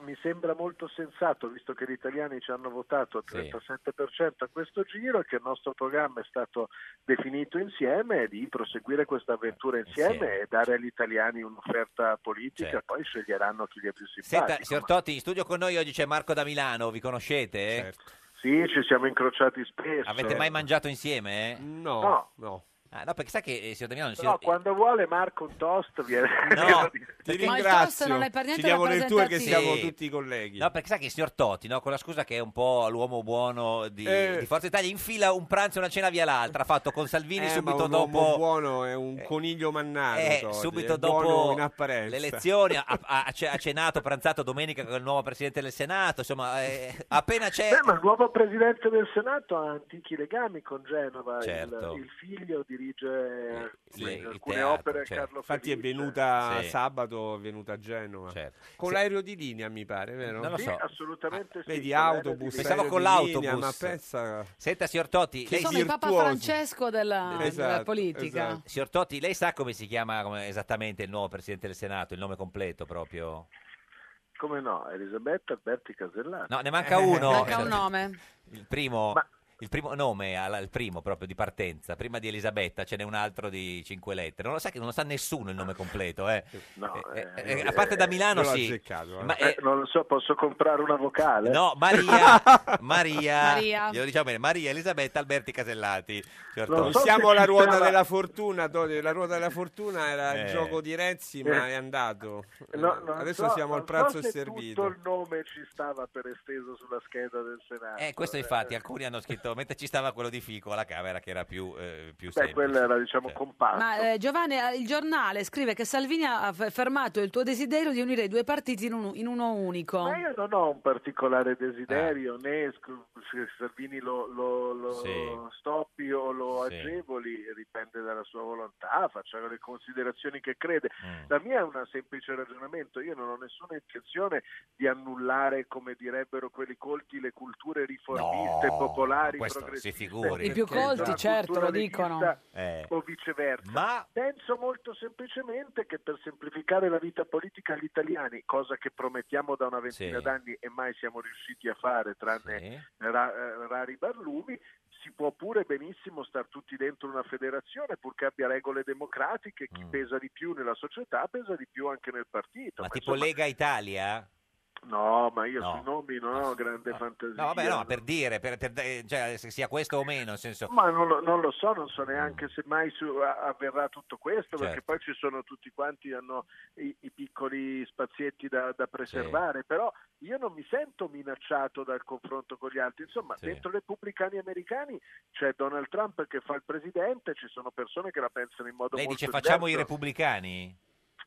mi sembra molto sensato, visto che gli italiani ci hanno votato al Sì. 37% a questo giro e che il nostro programma è stato definito insieme, di proseguire questa avventura insieme Insieme. e dare agli italiani un'offerta politica, Certo. poi sceglieranno chi gli è più simpatico. Senta, signor Totti, in studio con noi oggi c'è Marco da Milano, vi conoscete? eh? Sì, ci siamo incrociati spesso. Avete mai mangiato insieme? eh? No, No. no. Ah, no, perché sa che, eh, signor da Milano... il Però signor- quando vuole Marco un toast viene... No, Ti Ma il ringrazio. toast non è per niente Ci diamo del tuo che rappresentativo. siamo Sì. tutti colleghi. No, perché sa che il signor Totti, no, con la scusa che è un po' l'uomo buono di, Eh. di Forza Italia, infila un pranzo e una cena via l'altra. Ha fatto con Salvini Eh, subito ma un uomo dopo... buono è un coniglio mannato. Eh, subito è buono dopo in apparenza. le elezioni ha, ha- ha cenato, pranzato domenica con il nuovo presidente del Senato. Insomma, eh, appena c'è. Beh, ma il nuovo presidente del Senato ha antichi legami con Genova, il- Certo. il, figlio dirige sì, eh, il alcune teatro, opere certo. Carlo Infatti è Felice. venuta Sì. sabato, è venuta a Genova. Certo. Con Sì. l'aereo di linea, mi pare, vero? Non lo Sì, so. assolutamente sì. Vedi, autobus, Pensavo con l'autobus. linea, ma pensa... Senta, signor Totti, Che lei, Sono il Papa. Francesco della, Esatto, della politica. esatto. signor Totti, lei sa come si chiama come- esattamente il nuovo presidente del Senato, il nome completo proprio? Come no, Elisabetta Alberti Casellati. No, ne manca uno. Manca un nome. Il primo, Ma- il primo nome, alla- il primo proprio di partenza, prima di Elisabetta ce n'è un altro di cinque lettere. Non lo sa che non lo sa nessuno il nome completo, eh. No, Eh, eh, eh, a parte da Milano sì. eh. Ma, Eh, eh, non lo so, posso comprare una vocale? no, Maria, Maria, Maria. glielo diciamo bene, Maria Elisabetta Alberti Casellati. signor Non so Siamo alla ruota stava- della fortuna, Tony. La ruota della fortuna era Eh. il gioco di Renzi, ma Eh. è andato. No, non Adesso so- siamo al non so pranzo se servito. Tutto il nome ci stava per esteso sulla scheda del Senato. Eh, questo infatti, alcuni hanno scritto, mentre ci stava quello di Fico alla Camera che era più, eh, più Beh, semplice. quello era diciamo Cioè, compatto. Ma eh, Giovanni, eh, il giornale scrive che Salvini ha f- fermato il tuo desiderio di unire i due partiti in, un- in uno unico. Ma io non ho un particolare desiderio, né sc- se Salvini lo, lo- lo Sì. stoppi o lo Sì. agevoli, dipende dalla sua volontà, faccia le considerazioni che crede. Mm. La mia è un semplice ragionamento, io non ho nessuna intenzione di annullare, come direbbero quelli colti, le culture riformiste, No, popolari, questo si figuri. I più colti, certo, lo dicono. Eh. o viceversa. Ma Penso molto semplicemente che per semplificare la vita politica agli italiani, cosa che promettiamo da una ventina Sì. d'anni e mai siamo riusciti a fare, tranne Sì. ra- eh, rari barlumi, si può pure benissimo star tutti dentro una federazione purché abbia regole democratiche, chi Mm. pesa di più nella società pesa di più anche nel partito. ma Ma tipo insomma, Lega Italia? No, ma io No. sui nomi non ho grande fantasia. No, vabbè, no, per dire, per, per- eh, cioè, se sia questo o meno, nel senso... Ma non lo, non lo so, non so neanche se mai su- avverrà tutto questo, perché Certo. poi ci sono tutti quanti hanno i, i piccoli spazietti da, da preservare, però io non mi sento minacciato dal confronto con gli altri. Insomma, Sì. dentro i repubblicani americani c'è Donald Trump che fa il presidente, ci sono persone che la pensano in modo Lei molto dice facciamo i diverso. repubblicani?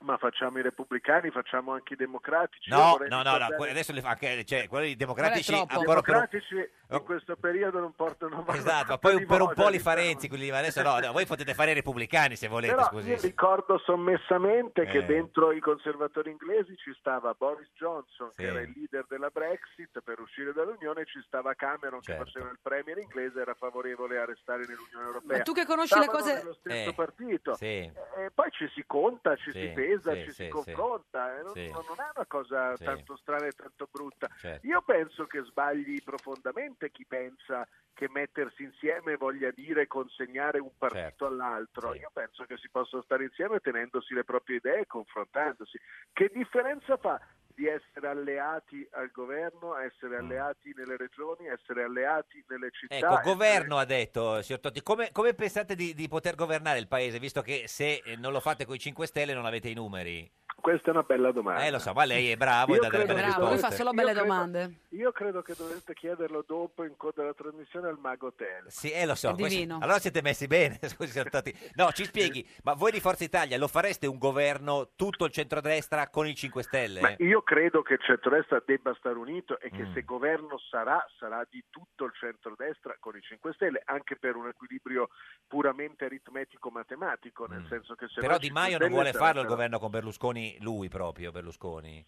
Ma facciamo i repubblicani, facciamo anche i democratici. No, no, no, no, adesso le fa anche, cioè, quelli democratici. I per un... democratici in questo periodo non portano avanti. Esatto, ma poi per un po' li fa. Renzi, quelli lì, ma adesso no, no, voi potete fare i repubblicani se volete, Però scusi. io ricordo sommessamente Eh. che dentro i conservatori inglesi ci stava Boris Johnson, Sì. che era il leader della Brexit per uscire dall'Unione, ci stava Cameron, Certo. che faceva il premier inglese, era favorevole a restare nell'Unione Europea. Ma tu che conosci le Stavano cose- nello stesso Eh, partito. Sì. E poi ci si conta, ci Sì, si pesa, sì, ci sì, si confronta, eh, non, non è una cosa tanto strana e tanto brutta. Certo. Io penso che sbagli profondamente chi pensa che mettersi insieme voglia dire consegnare un partito Certo. all'altro. Io penso che si possa stare insieme tenendosi le proprie idee e confrontandosi. Che differenza fa di essere alleati al governo, essere alleati nelle regioni, essere alleati nelle città? Mm. Ecco, governo ha detto, signor Totti, come, come pensate di, di poter governare il paese, visto che se non lo fate con i 5 Stelle non avete i numeri? Questa è una bella domanda. Eh, lo so, ma lei è bravo e Io dà delle credo belle che Bravo, lui risposte. fa solo Io belle credo- domande. Io credo che dovreste chiederlo dopo in coda alla trasmissione al Mago Hotel. Sì, eh, lo so. È questo- divino. Allora siete messi bene. Scusi, siamo stati- No, ci spieghi, ma voi di Forza Italia lo fareste un governo tutto il centrodestra con i 5 Stelle? Ma io credo che il centrodestra debba stare unito e Mm. che se governo sarà, sarà di tutto il centrodestra con i 5 Stelle, anche per un equilibrio puramente aritmetico-matematico, nel senso che se Mm. Però no i Di 5 Maio non Stelle vuole farlo il sarebbero- governo con Berlusconi, lui proprio, Berlusconi.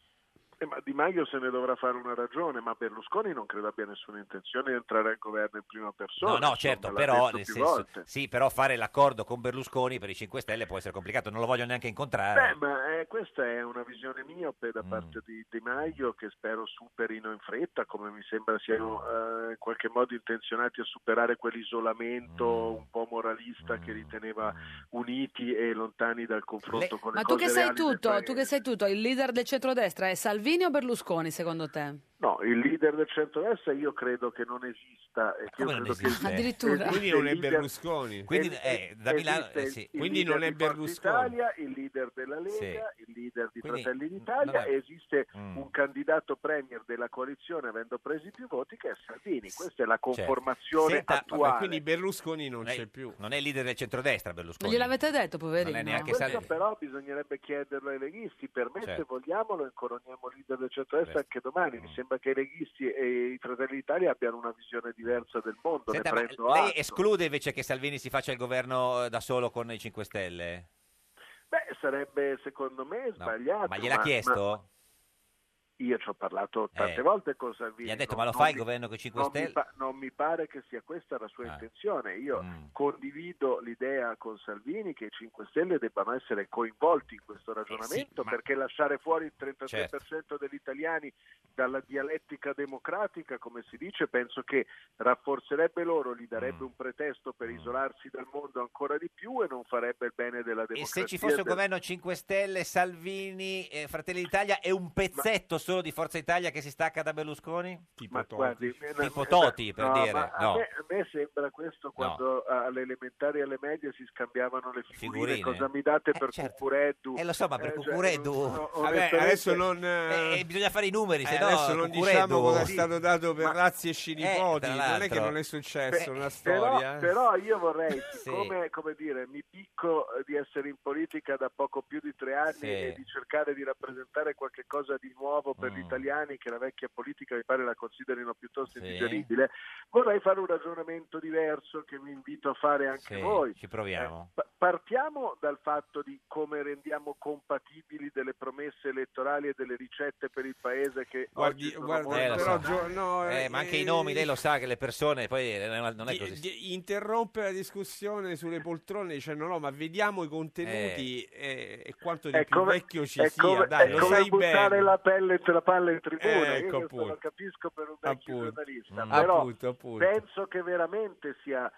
Eh, ma Di Maio se ne dovrà fare una ragione, ma Berlusconi non credo abbia nessuna intenzione di entrare al governo in prima persona. No, no, insomma, certo, però, nel senso, sì, però fare l'accordo con Berlusconi per i 5 Stelle può essere complicato, non lo voglio neanche incontrare. Beh, ma eh, questa è una visione miope Mm. da parte di Di Maio che spero superino in fretta, come mi sembra siano eh, in qualche modo intenzionati a superare quell'isolamento Mm. un po' moralista che riteneva uniti e lontani dal confronto con le Ma tu cose che sai tutto, tu che sai tutto, il leader del centrodestra è Salvini o Berlusconi secondo te? No, il leader del centrodestra io credo che non esista. e che io come non credo che esiste? Addirittura. esiste Quindi non è Berlusconi. Quindi, eh, da Milano- esiste eh, sì. Quindi non è Berlusconi. Italia, il leader della Lega, Sì. il leader di Quindi- Fratelli d'Italia vabbè. esiste Mm. un candidato premier della coalizione avendo presi più voti che è Salvini. Questa è la Certo. conformazione Senta, attuale. Vabbè, quindi Berlusconi non Lei c'è più. Non è il leader del centrodestra Non Berlusconi. gliel'avete detto, Non poverino? è neanche Questo Salvini. però bisognerebbe chiederlo ai leghisti, per me Certo. se vogliamo lo incoroniamo leader del centrodestra anche domani, Mm. mi sembra che i leghisti e i Fratelli d'Italia abbiano una visione diversa del mondo, Senta, ne ma prendo lei atto. esclude invece che Salvini si faccia il governo eh, da solo con i 5 Stelle? Beh, sarebbe secondo me sbagliato. Ma gliel'ha chiesto? Io ci ho parlato tante Eh. volte con Salvini. Gli ha detto, non- ma lo fai il mi- governo con i 5 non mi Stelle? pa- non mi pare che sia questa la sua Ah. intenzione. Io Mm. condivido l'idea con Salvini che i 5 Stelle debbano essere coinvolti in questo ragionamento ma- Certo. perché lasciare fuori il 33% degli italiani dalla dialettica democratica, come si dice, penso che rafforzerebbe loro, gli darebbe Mm. un pretesto per isolarsi dal mondo ancora di più e non farebbe il bene della E democrazia. se ci fosse un del- governo 5 Stelle, Salvini, eh, Fratelli d'Italia e un pezzetto solo di Forza Italia che si stacca da Berlusconi? Ma guardi, me- Tipo me- Toti, per no, dire. ma a, No. me, a me sembra questo quando alle elementari e alle medie si scambiavano le figurine, Figurine. cosa mi date per Cucureddu Eh, lo so, ma per Eh, cioè, Cucureddu... no, no, Vabbè, adesso non... Eh, eh, bisogna fare i numeri, se eh, no adesso non Cucureddu- diciamo cosa è stato dato per Ma- razzi e scinipoti, non è che non è successo Beh, una però, storia. eh. però io vorrei, Sì. siccome come dire, mi picco eh, di essere in politica da poco più di tre anni Sì. e di cercare di rappresentare qualche cosa di nuovo per Mm. gli italiani che la vecchia politica mi pare la considerino piuttosto Sì. indigeribile, vorrei fare un ragionamento diverso che vi invito a fare anche Sì, voi. ci proviamo. Pa- Partiamo dal fatto di come rendiamo compatibili delle promesse elettorali e delle ricette per il paese che Guardi- oggi molto- Eh, però. Gio- no, Eh, eh, ma anche i eh, nomi, lei lo sa che le persone poi eh, non è così. di- interrompe la discussione sulle poltrone dicendo no ma vediamo i contenuti e, e quanto di È più come- vecchio ci è sia come, dai è lo come sai buttare bene la, pelle, la palla in tribuna. Io ecco, appunto. lo capisco per un vecchio Appunto. giornalista, Mm. però Appunto, appunto. penso che veramente sia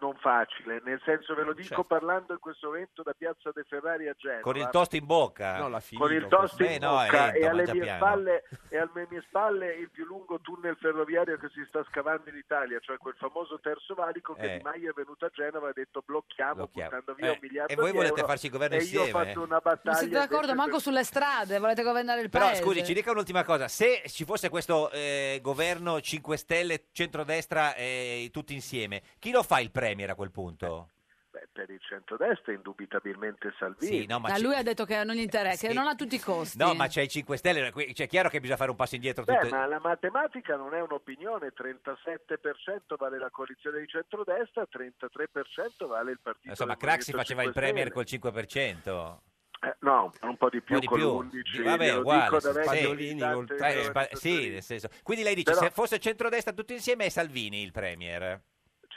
non facile, nel senso ve lo dico Certo. parlando in questo momento da Piazza De Ferrari a Genova. Con il tosto in bocca. no l'ha con il tosto in Eh, no, è bocca lento, e, alle mie spalle, e alle mie spalle il più lungo tunnel ferroviario che si sta scavando in Italia, cioè quel famoso terzo valico che Eh. Di Maio è venuto a Genova e ha detto blocchiamo, Blocchiamo. buttando via Eh, un miliardo e voi di volete euro. farci il governo e io insieme? ho fatto una battaglia Non siete d'accordo manco per- sulle strade, volete governare il Però paese. scusi, ci dica un'ultima cosa. Se ci fosse questo eh, governo 5 Stelle, centrodestra e tutti insieme, chi lo fa il premier a quel punto? Beh, per il centrodestra indubitabilmente Salvini. Sì, no, ma Ma ci- lui ha detto che non gli interessa, Sì. che non ha tutti i costi. No, ma c'è i 5 Stelle, qui- cioè, è chiaro che bisogna fare un passo indietro. Beh, tutte- ma la matematica non è un'opinione, 37% vale la coalizione di centrodestra, 33% vale il partito Insomma, del Craxi Movimento faceva il 5 premier Stelle. col 5%. Eh, no, un po' di più, Un po' di con più. l'11, Vabbè, glielo uguale, dico sì, sì. militante Eh, di spa- sì, nel senso. Quindi lei dice, Però- se fosse centrodestra tutti insieme è Salvini il premier.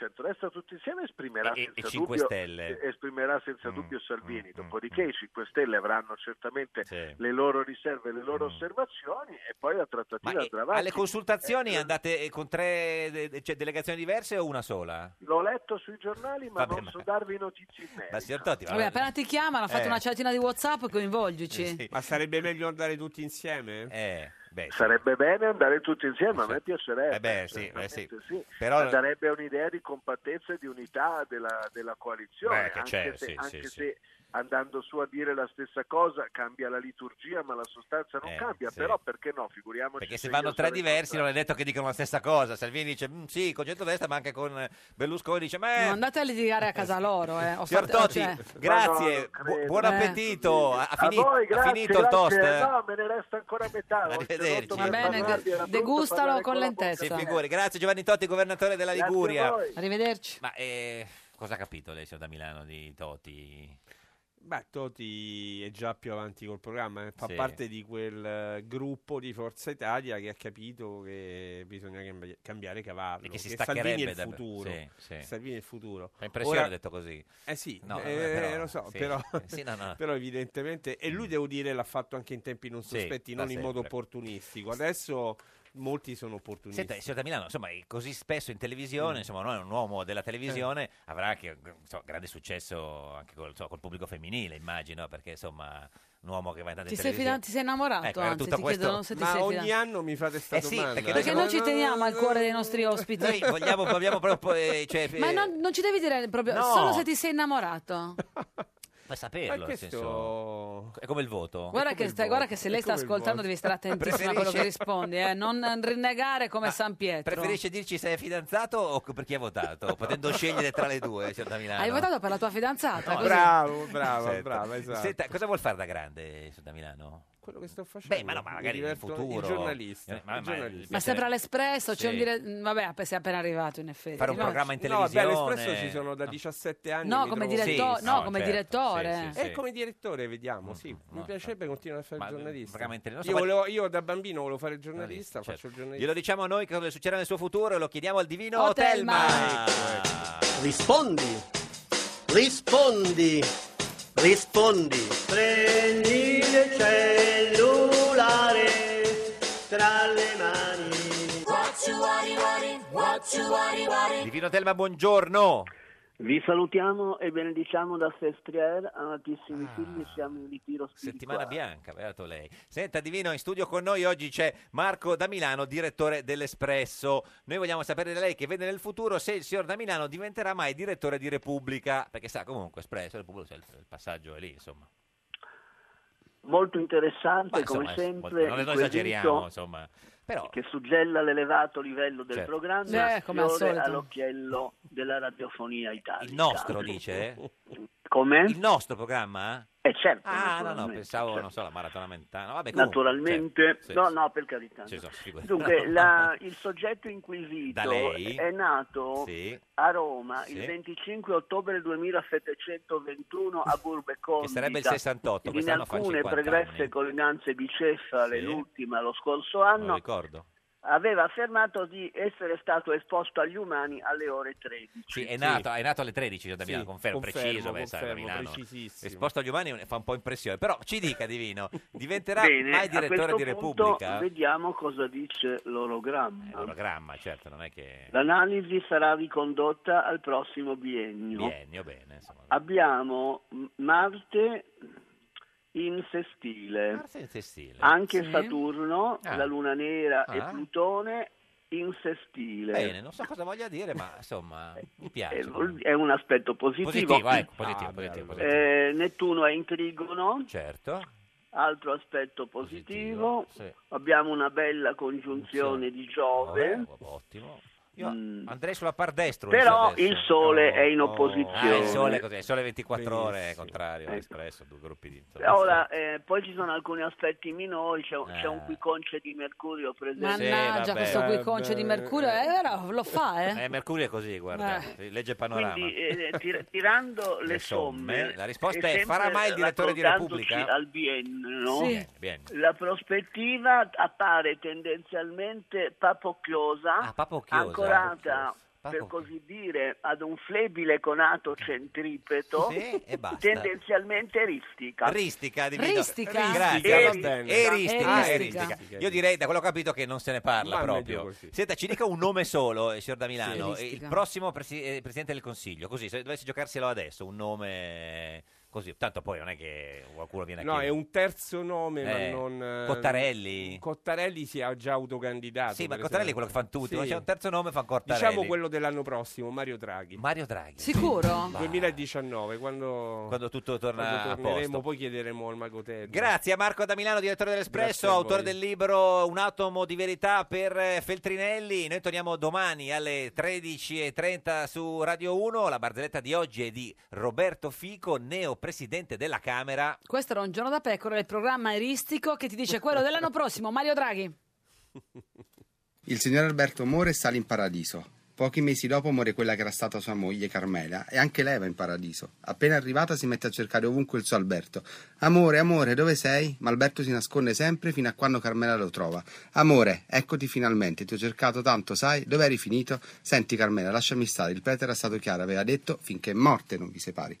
Centrodestra tutti insieme esprimerà E- senza e 5 dubbio eh, esprimerà senza Mm, dubbio Salvini mm, dopodiché i 5 Stelle avranno certamente le loro riserve le loro osservazioni e poi la trattativa Mm. Ma eh, andrà avanti alle consultazioni Eh, andate eh, con tre cioè, delegazioni diverse o una sola? l'ho letto sui giornali ma Vabbè, non ma- so darvi notizie in merito Ma signor Totti, Vabbè, appena ti chiamano, ha fatto Eh. una chatina di WhatsApp, coinvolgici. ma sarebbe meglio andare tutti insieme? Eh. Beh, sì. Sarebbe bene andare tutti insieme, a me piacerebbe. Eh beh, sì, beh, sì. Però- darebbe un'idea di compattezza e di unità della, della coalizione, Beh, che anche, c'è, se, sì, anche sì, se andando su a dire la stessa cosa cambia la liturgia, ma la sostanza non Eh, cambia. sì. Però perché no? Figuriamoci Perché se io vanno tre diversi non è detto che dicano la stessa cosa. Salvini dice "Mm, sì, con centrodestra, ma anche con eh, Berlusconi dice ma Non andate a litigare a casa loro. Eh. Ho Signor fatto- Totti, cioè- grazie, no, bu- buon Eh. appetito. Ha, ha A fini- voi, ha grazie, finito il grazie. toast? No, me ne resta ancora metà. Arrivederci. Va bene, a degustalo con lentezza. Figuri. Grazie Giovanni Totti, governatore della Liguria. Arrivederci. Ma eh, cosa ha capito lei, signor da Milano, di Totti? Beh, Toti è già più avanti col programma, eh, fa Sì. parte di quel eh, gruppo di Forza Italia che ha capito che bisogna cambi- cambiare cavallo, E che si Salvini è il da- futuro. sì, sì. Salvini è il futuro. Fa impressione Ora- detto così. Eh sì, No, eh, però- lo so, però, no, però evidentemente, e lui devo dire l'ha fatto anche in tempi non sospetti, da non in modo sempre. opportunistico. Adesso molti sono opportunisti. Senta, signor da Milano, insomma, è così spesso in televisione, Mm. insomma, non è un uomo della televisione, avrà anche insomma, grande successo anche col, insomma, col pubblico femminile, immagino, perché insomma, un uomo che va in tante Ti sei, televisioni. fidan- ti sei innamorato, Ecco, era anzi, tutto ti questo- chiedono se ti Ma sei ogni fidanzato. anno mi fate sta Eh sì, domanda. perché Perché noi noi ci teniamo al cuore dei nostri ospiti. Noi vogliamo, vogliamo proprio... eh, cioè, Ma eh, non, non ci devi dire proprio, No. solo se ti sei innamorato. Puoi saperlo, Ma nel questo- senso... È come il voto. Guarda che, stai- guarda che se lei sta ascoltando devi stare attentissima a quello che rispondi, eh? non rinnegare come San Pietro. Preferisce dirci se è fidanzato o per chi ha votato, potendo scegliere tra le due, da Milano. Hai votato per la tua fidanzata? No, così? Bravo, brava, Senta. brava, esatto. Senta, cosa vuol fare da grande, signor da Milano? Quello che sto facendo. Beh, ma no, ma mi magari nel futuro. Il giornalista. Eh, ma- il ma- giornalista. Ma sempre all'Espresso, c'è Sì. un dire... Vabbè, sei appena arrivato in effetti. Fare un No, programma in No, televisione. beh, all'Espresso ci sono da 17 anni. No, mi come trovo- diretto- Sì, no, no, come certo. direttore. Sì, sì, E sì. come direttore vediamo, sì. Mi no, piacerebbe continuare a fare Ma- il giornalista. programma in tele- non so, io, volevo- io da bambino volevo fare il giornalista, Certo. faccio il giornalista. Glielo diciamo noi che cosa succederà nel suo futuro e lo chiediamo al divino. Otelma. Rispondi, rispondi, rispondi. Prendi il cellulare tra le mani. Divino Otelma, buongiorno. Vi salutiamo e benediciamo da Sestriere, amatissimi figli, siamo in ritiro. Settimana bianca, beato lei. Senta Divino, in studio con noi oggi c'è Marco da Milano, direttore dell'Espresso. Noi vogliamo sapere da lei che vede nel futuro se il signor da Milano diventerà mai direttore di Repubblica, perché sa comunque Espresso, Repubblica, il, il passaggio è lì, insomma. Molto interessante, Ma, come insomma, sempre, non, esageriamo, quesito insomma. Però, che suggella l'elevato livello del Certo. programma Eh, come al solito. all'occhiello della radiofonia italiana. il nostro dice? Come? Il nostro programma? Eh certo. Ah, no, no, pensavo, certo. non so, la maratona mentana. Vabbè, comunque, Naturalmente, certo, sì, no, no, per carità. Sì, figurati. Dunque, la- il soggetto inquisito è nato Sì. a Roma il 25 ottobre 2721 a Burbe Condita. Che sarebbe il 68, in alcune 50 pregresse anni. collinanze bicefale, l'ultima lo scorso Non anno, ricordo. Aveva affermato di essere stato esposto agli umani alle ore 13. Sì, è nato, è nato alle 13 signor da Sì, confermo, confermo, preciso, beh, confermo, Milano. precisissimo. Esposto agli umani fa un po' impressione, però ci dica Divino, diventerà Bene, mai direttore di punto Repubblica? vediamo cosa dice l'orogramma. L'orogramma, certo, non è che... L'analisi sarà ricondotta al prossimo biennio. Biennio, bene, insomma. Abbiamo Marte in sestile, Marte in sestile. anche Sì. Saturno, Ah. la Luna Nera e Ah. Plutone in sestile. Bene, non so cosa voglia dire, ma insomma, mi piace. È, è un aspetto positivo. Positivo, ecco, positivo, Ah, positivo, positivo. Eh, Nettuno è in trigono, Certo. altro aspetto positivo. Sì. Abbiamo una bella congiunzione di Giove. Vabbè, ottimo. Io Mm. andrei sulla par destro. Però il Sole è in no. opposizione. Ah, il sole, cos'è? Il sole 24 ore, Benissimo. contrario, Ecco. espresso, due gruppi di... Ora, eh, poi ci sono alcuni aspetti minori, c'è, c'è un Eh. quiconce di Mercurio presente. Mannaggia, Sì, questo vabbè. qui conce di Mercurio, eh, però lo fa, eh? Eh, Mercurio è così, guarda, Eh. legge il panorama. Quindi eh, tir- tirando le, Le somme, somme, la risposta e è, farà sempre mai il direttore di Repubblica? al biennio, Sì. Bene, bene. la prospettiva appare tendenzialmente papocchiosa, Ah, papocchiosa. Ancorata per così dire ad un flebile conato centripeto, Sì, e basta. tendenzialmente ristica. Ristica, divino. Ristica? Grazie. E ristica. E ristica, E e ristica. Io direi, da quello che ho capito, che non se ne parla Ma proprio. Senta, ci dica un nome solo, eh, signor da Milano. Sì, il prossimo presi- eh, Presidente del Consiglio, così, se dovesse giocarselo adesso, un nome così, tanto poi non è che qualcuno viene a No, è chiedere. un terzo nome, Eh, ma non... eh, Cottarelli? Cottarelli si è già autocandidato. Sì, ma per Cottarelli è quello che fanno tutti, ma Sì. c'è un terzo nome, fa Cottarelli. Diciamo quello dell'anno prossimo, Mario Draghi. Mario Draghi. Sicuro? 2019, quando, Quando tutto torna quando a torneremo, posto. poi chiederemo al Magotello. Grazie a Marco da Milano, direttore dell'Espresso, Grazie a autore voi. del libro Un atomo di verità per eh, Feltrinelli. Noi torniamo domani alle 13.30 su Radio 1. La barzelletta di oggi è di Roberto Fico, neo presidente della Camera. Questo era un giorno da pecora, il programma eristico che ti dice quello dell'anno prossimo, Mario Draghi. Il signor Alberto muore e sale in paradiso. Pochi mesi dopo muore quella che era stata sua moglie Carmela e anche lei va in paradiso. Appena arrivata si mette a cercare ovunque il suo Alberto. Amore, amore, dove sei? Ma Alberto si nasconde sempre fino a quando Carmela lo trova. Amore, eccoti finalmente, ti ho cercato tanto, sai? Dove eri finito? Senti Carmela, lasciami stare, il prete era stato chiaro, aveva detto finché morte non vi separi.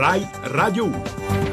Rai Radio 1.